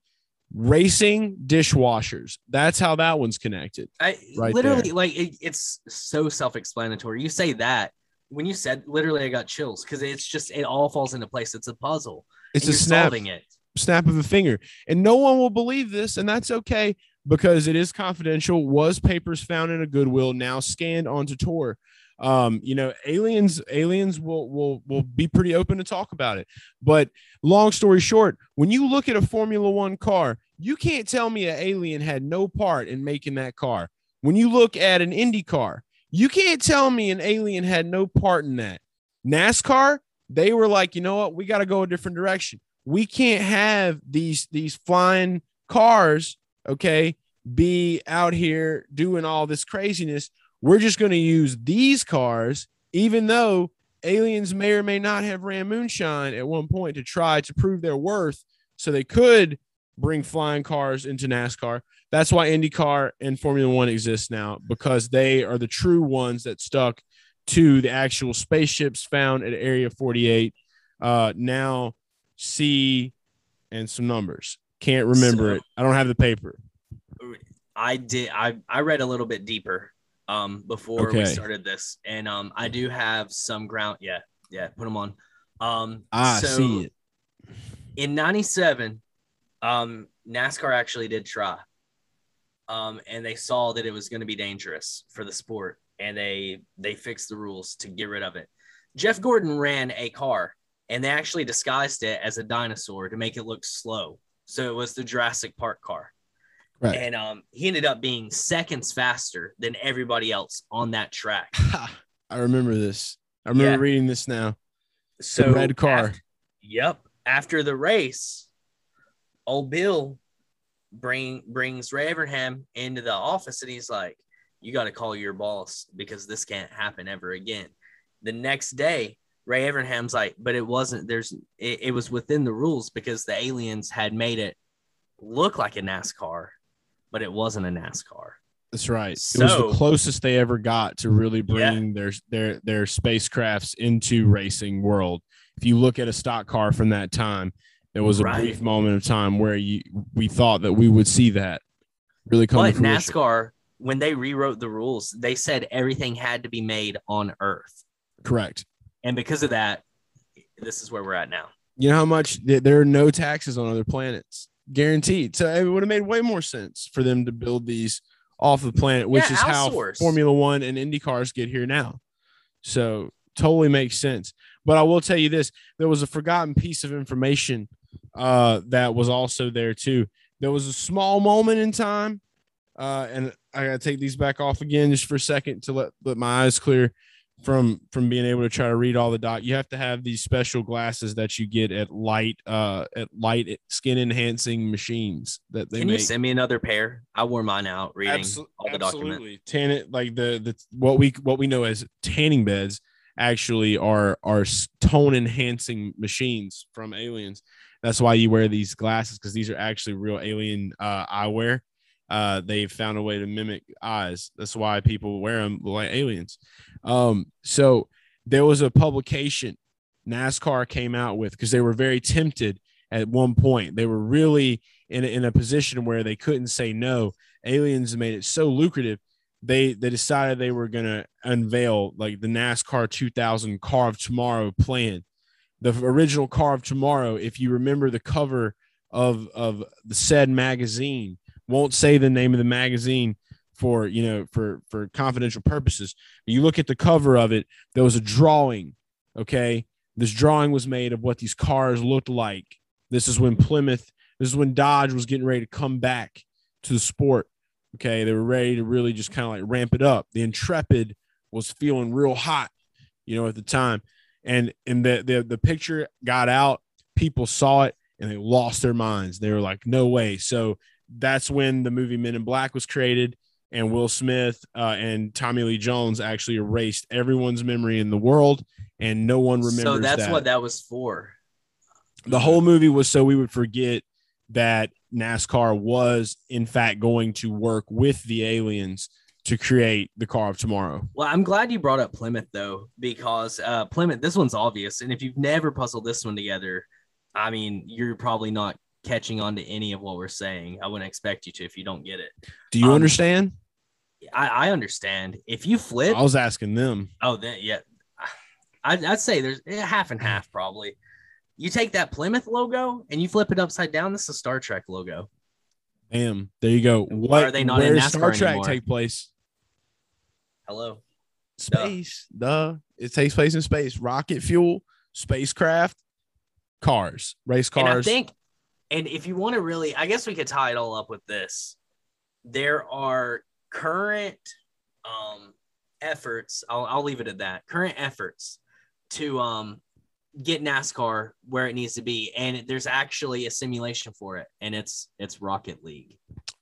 Racing dishwashers. That's how that one's connected. I Right literally there. like it, it's so self-explanatory. You say that when you said literally I got chills because it's just it all falls into place. It's a puzzle. It's a snap solving it. snap of a finger. And no one will believe this, and that's okay because it is confidential. Was papers found in a Goodwill now scanned onto Tor? Um, you know, aliens, aliens will will will be pretty open to talk about it. But long story short, when you look at a Formula One car, You can't tell me an alien had no part in making that car. When you look at an Indy car, you can't tell me an alien had no part in that. NASCAR, they were like, you know what? We got to go a different direction. We can't have these these flying cars, okay, be out here doing all this craziness. We're just going to use these cars, even though aliens may or may not have ran moonshine at one point to try to prove their worth so they could bring flying cars into NASCAR. That's why IndyCar and Formula One exist now because they are the true ones that stuck to the actual spaceships found at Area 48. Uh, now, see and some numbers. Can't remember So- it. I don't have the paper. I did. I I read a little bit deeper um before we started this, and um I do have some ground. Yeah, yeah. Put them on. Um, I so see it. in '97, um, NASCAR actually did try, um, and they saw that it was going to be dangerous for the sport, and they they fixed the rules to get rid of it. Jeff Gordon ran a car, and they actually disguised it as a dinosaur to make it look slow. So it was the Jurassic Park car Right. and um, he ended up being seconds faster than everybody else on that track. <laughs> I remember this. I remember Yeah. reading this now. So red car. af- yep. After the race, old Bill bring brings Ray Evernham into the office, and he's like, "You got to call your boss because this can't happen ever again." The next day, Ray Evernham's like, "But it wasn't. There's it, it was within the rules because the aliens had made it look like a NASCAR, but it wasn't a NASCAR." That's right. it was the closest they ever got to really bringing their their their spacecrafts into racing world. If you look at a stock car from that time, there was a Right. brief moment of time where you we thought that we would see that really come But. NASCAR, when they rewrote the rules, they said everything had to be made on Earth. Correct. And because of that, this is where we're at now. You know how much there are no taxes on other planets, guaranteed. So it would have made way more sense for them to build these off the planet, which Yeah, is how. Formula One and Indy cars get here now. So totally makes sense. But I will tell you this: there was a forgotten piece of information uh, that was also there too. There was a small moment in time, uh, and I gotta take these back off again just for a second to let let my eyes clear from from being able to try to read all the doc. You have to have these special glasses that you get at light uh at light skin enhancing machines that they Can make. you send me another pair? I wore mine out reading Abso- all the documents. absolutely. Tan like the the what we what we know as tanning beds actually are are tone enhancing machines from aliens. That's why you wear these glasses because these are actually real alien uh, eyewear. Uh, they've found a way to mimic eyes. That's why people wear them like aliens. Um, so there was a publication NASCAR came out with because they were very tempted at one point. They were really in in a position where they couldn't say no. Aliens made it so lucrative. They they decided they were gonna unveil like the NASCAR 2000 Car of Tomorrow plan. The original Car of Tomorrow, if you remember the cover of of the said magazine, won't say the name of the magazine for you know for for confidential purposes. You look at the cover of it. There was a drawing. Okay, this drawing was made of what these cars looked like. This is when Plymouth. This is when Dodge was getting ready to come back to the sport. Okay, they were ready to really just kind of like ramp it up. The Intrepid was feeling real hot, you know, at the time, and and the the the picture got out. People saw it and they lost their minds. They were like, "No way!" So that's when the movie Men in Black was created, and Will Smith uh, and Tommy Lee Jones actually erased everyone's memory in the world, and no one remembers. So that's that what that was for. the whole movie was so we would forget that NASCAR was in fact going to work with the aliens to create the car of tomorrow. Well, I'm glad you brought up Plymouth though, because uh, Plymouth, this one's obvious, and if you've never puzzled this one together, I mean, you're probably not catching on to any of what we're saying. I wouldn't expect you to if you don't get it. Do you Um, understand? I, I understand. If you flip, I was asking them. oh, then yeah, I'd, I'd say there's eh, half and half probably. You take that Plymouth logo and you flip it upside down. This is a Star Trek logo. Damn, There you go. What are they not where in does Star NASCAR Trek anymore? take place? Hello. Space. Duh. It takes place in space. Rocket fuel, spacecraft, cars, race And I cars. think and if you want to really, I guess we could tie it all up with this. There are current um, efforts. I'll, I'll leave it at that. Current efforts to um, get NASCAR where it needs to be, and there's actually a simulation for it, and it's it's Rocket League.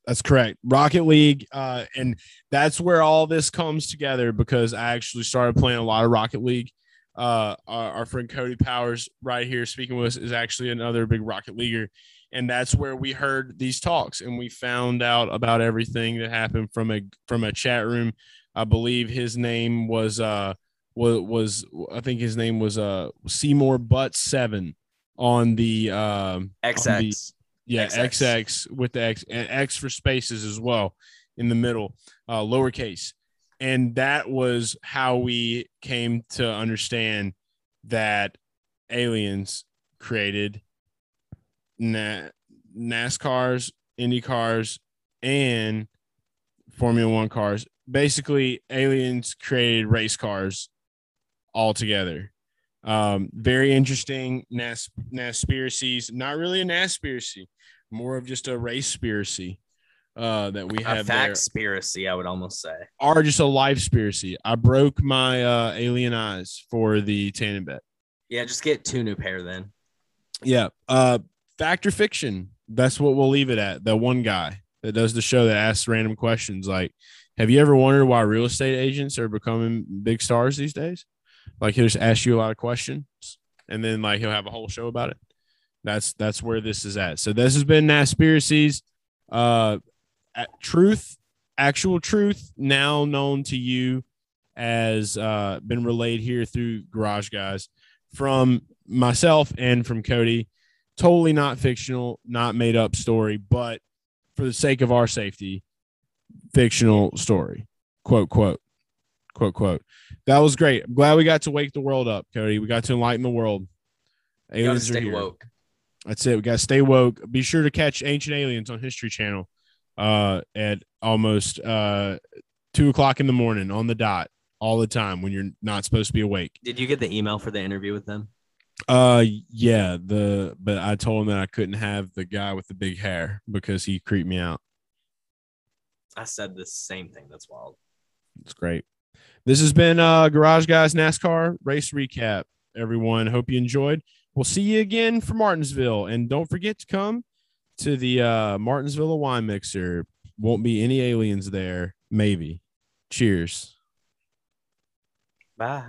That's correct. Rocket League. Uh, and that's where all this comes together because I actually started playing a lot of Rocket League. Uh, our, our friend Cody Powers, right here speaking with us, is actually another big Rocket Leaguer. And that's where we heard these talks and we found out about everything that happened from a from a chat room. I believe his name was uh was was I think his name was uh Seymour Butt seven on the um XX. the- yeah, XX. XX, with the X and X for spaces as well in the middle, uh, lowercase. And that was how we came to understand that aliens created Na- NASCARs, Indy cars, and Formula One cars. Basically, aliens created race cars all together. Um, very interesting Nas Naspiracies. Not really a Naspiracy, more of just a race spiracy uh, that we have there. fact-spiracy, I would almost say. Or just a life spiracy. I broke my uh, alien eyes for the Tannen bet. Yeah, just get two new pair then. Yeah. Uh, fact or fiction? That's what we'll leave it at. The one guy that does the show that asks random questions like, have you ever wondered why real estate agents are becoming big stars these days? Like he'll just ask you a lot of questions and then like he'll have a whole show about it. That's that's where this is at. So this has been Naspiracies. Uh truth, actual truth, now known to you as uh been relayed here through Garage Guys from myself and from Cody. Totally not fictional, not made up story, but for the sake of our safety, fictional story. Quote, quote, quote, quote. That was great. I'm glad we got to wake the world up, Cody. We got to enlighten the world. You gotta Aliens are here. woke. That's it. We got to stay woke. Be sure to catch Ancient Aliens on History Channel uh, at almost uh, two o'clock in the morning on the dot all the time when you're not supposed to be awake. Did you get the email for the interview with them? Uh, yeah. The but I told him that I couldn't have the guy with the big hair because he creeped me out. I said the same thing. That's wild. It's great. This has been uh, Garage Guys NASCAR race recap. Everyone, hope you enjoyed. We'll see you again for Martinsville, and don't forget to come to the uh, Martinsville Wine Mixer. Won't be any aliens there, maybe. Cheers. Bye.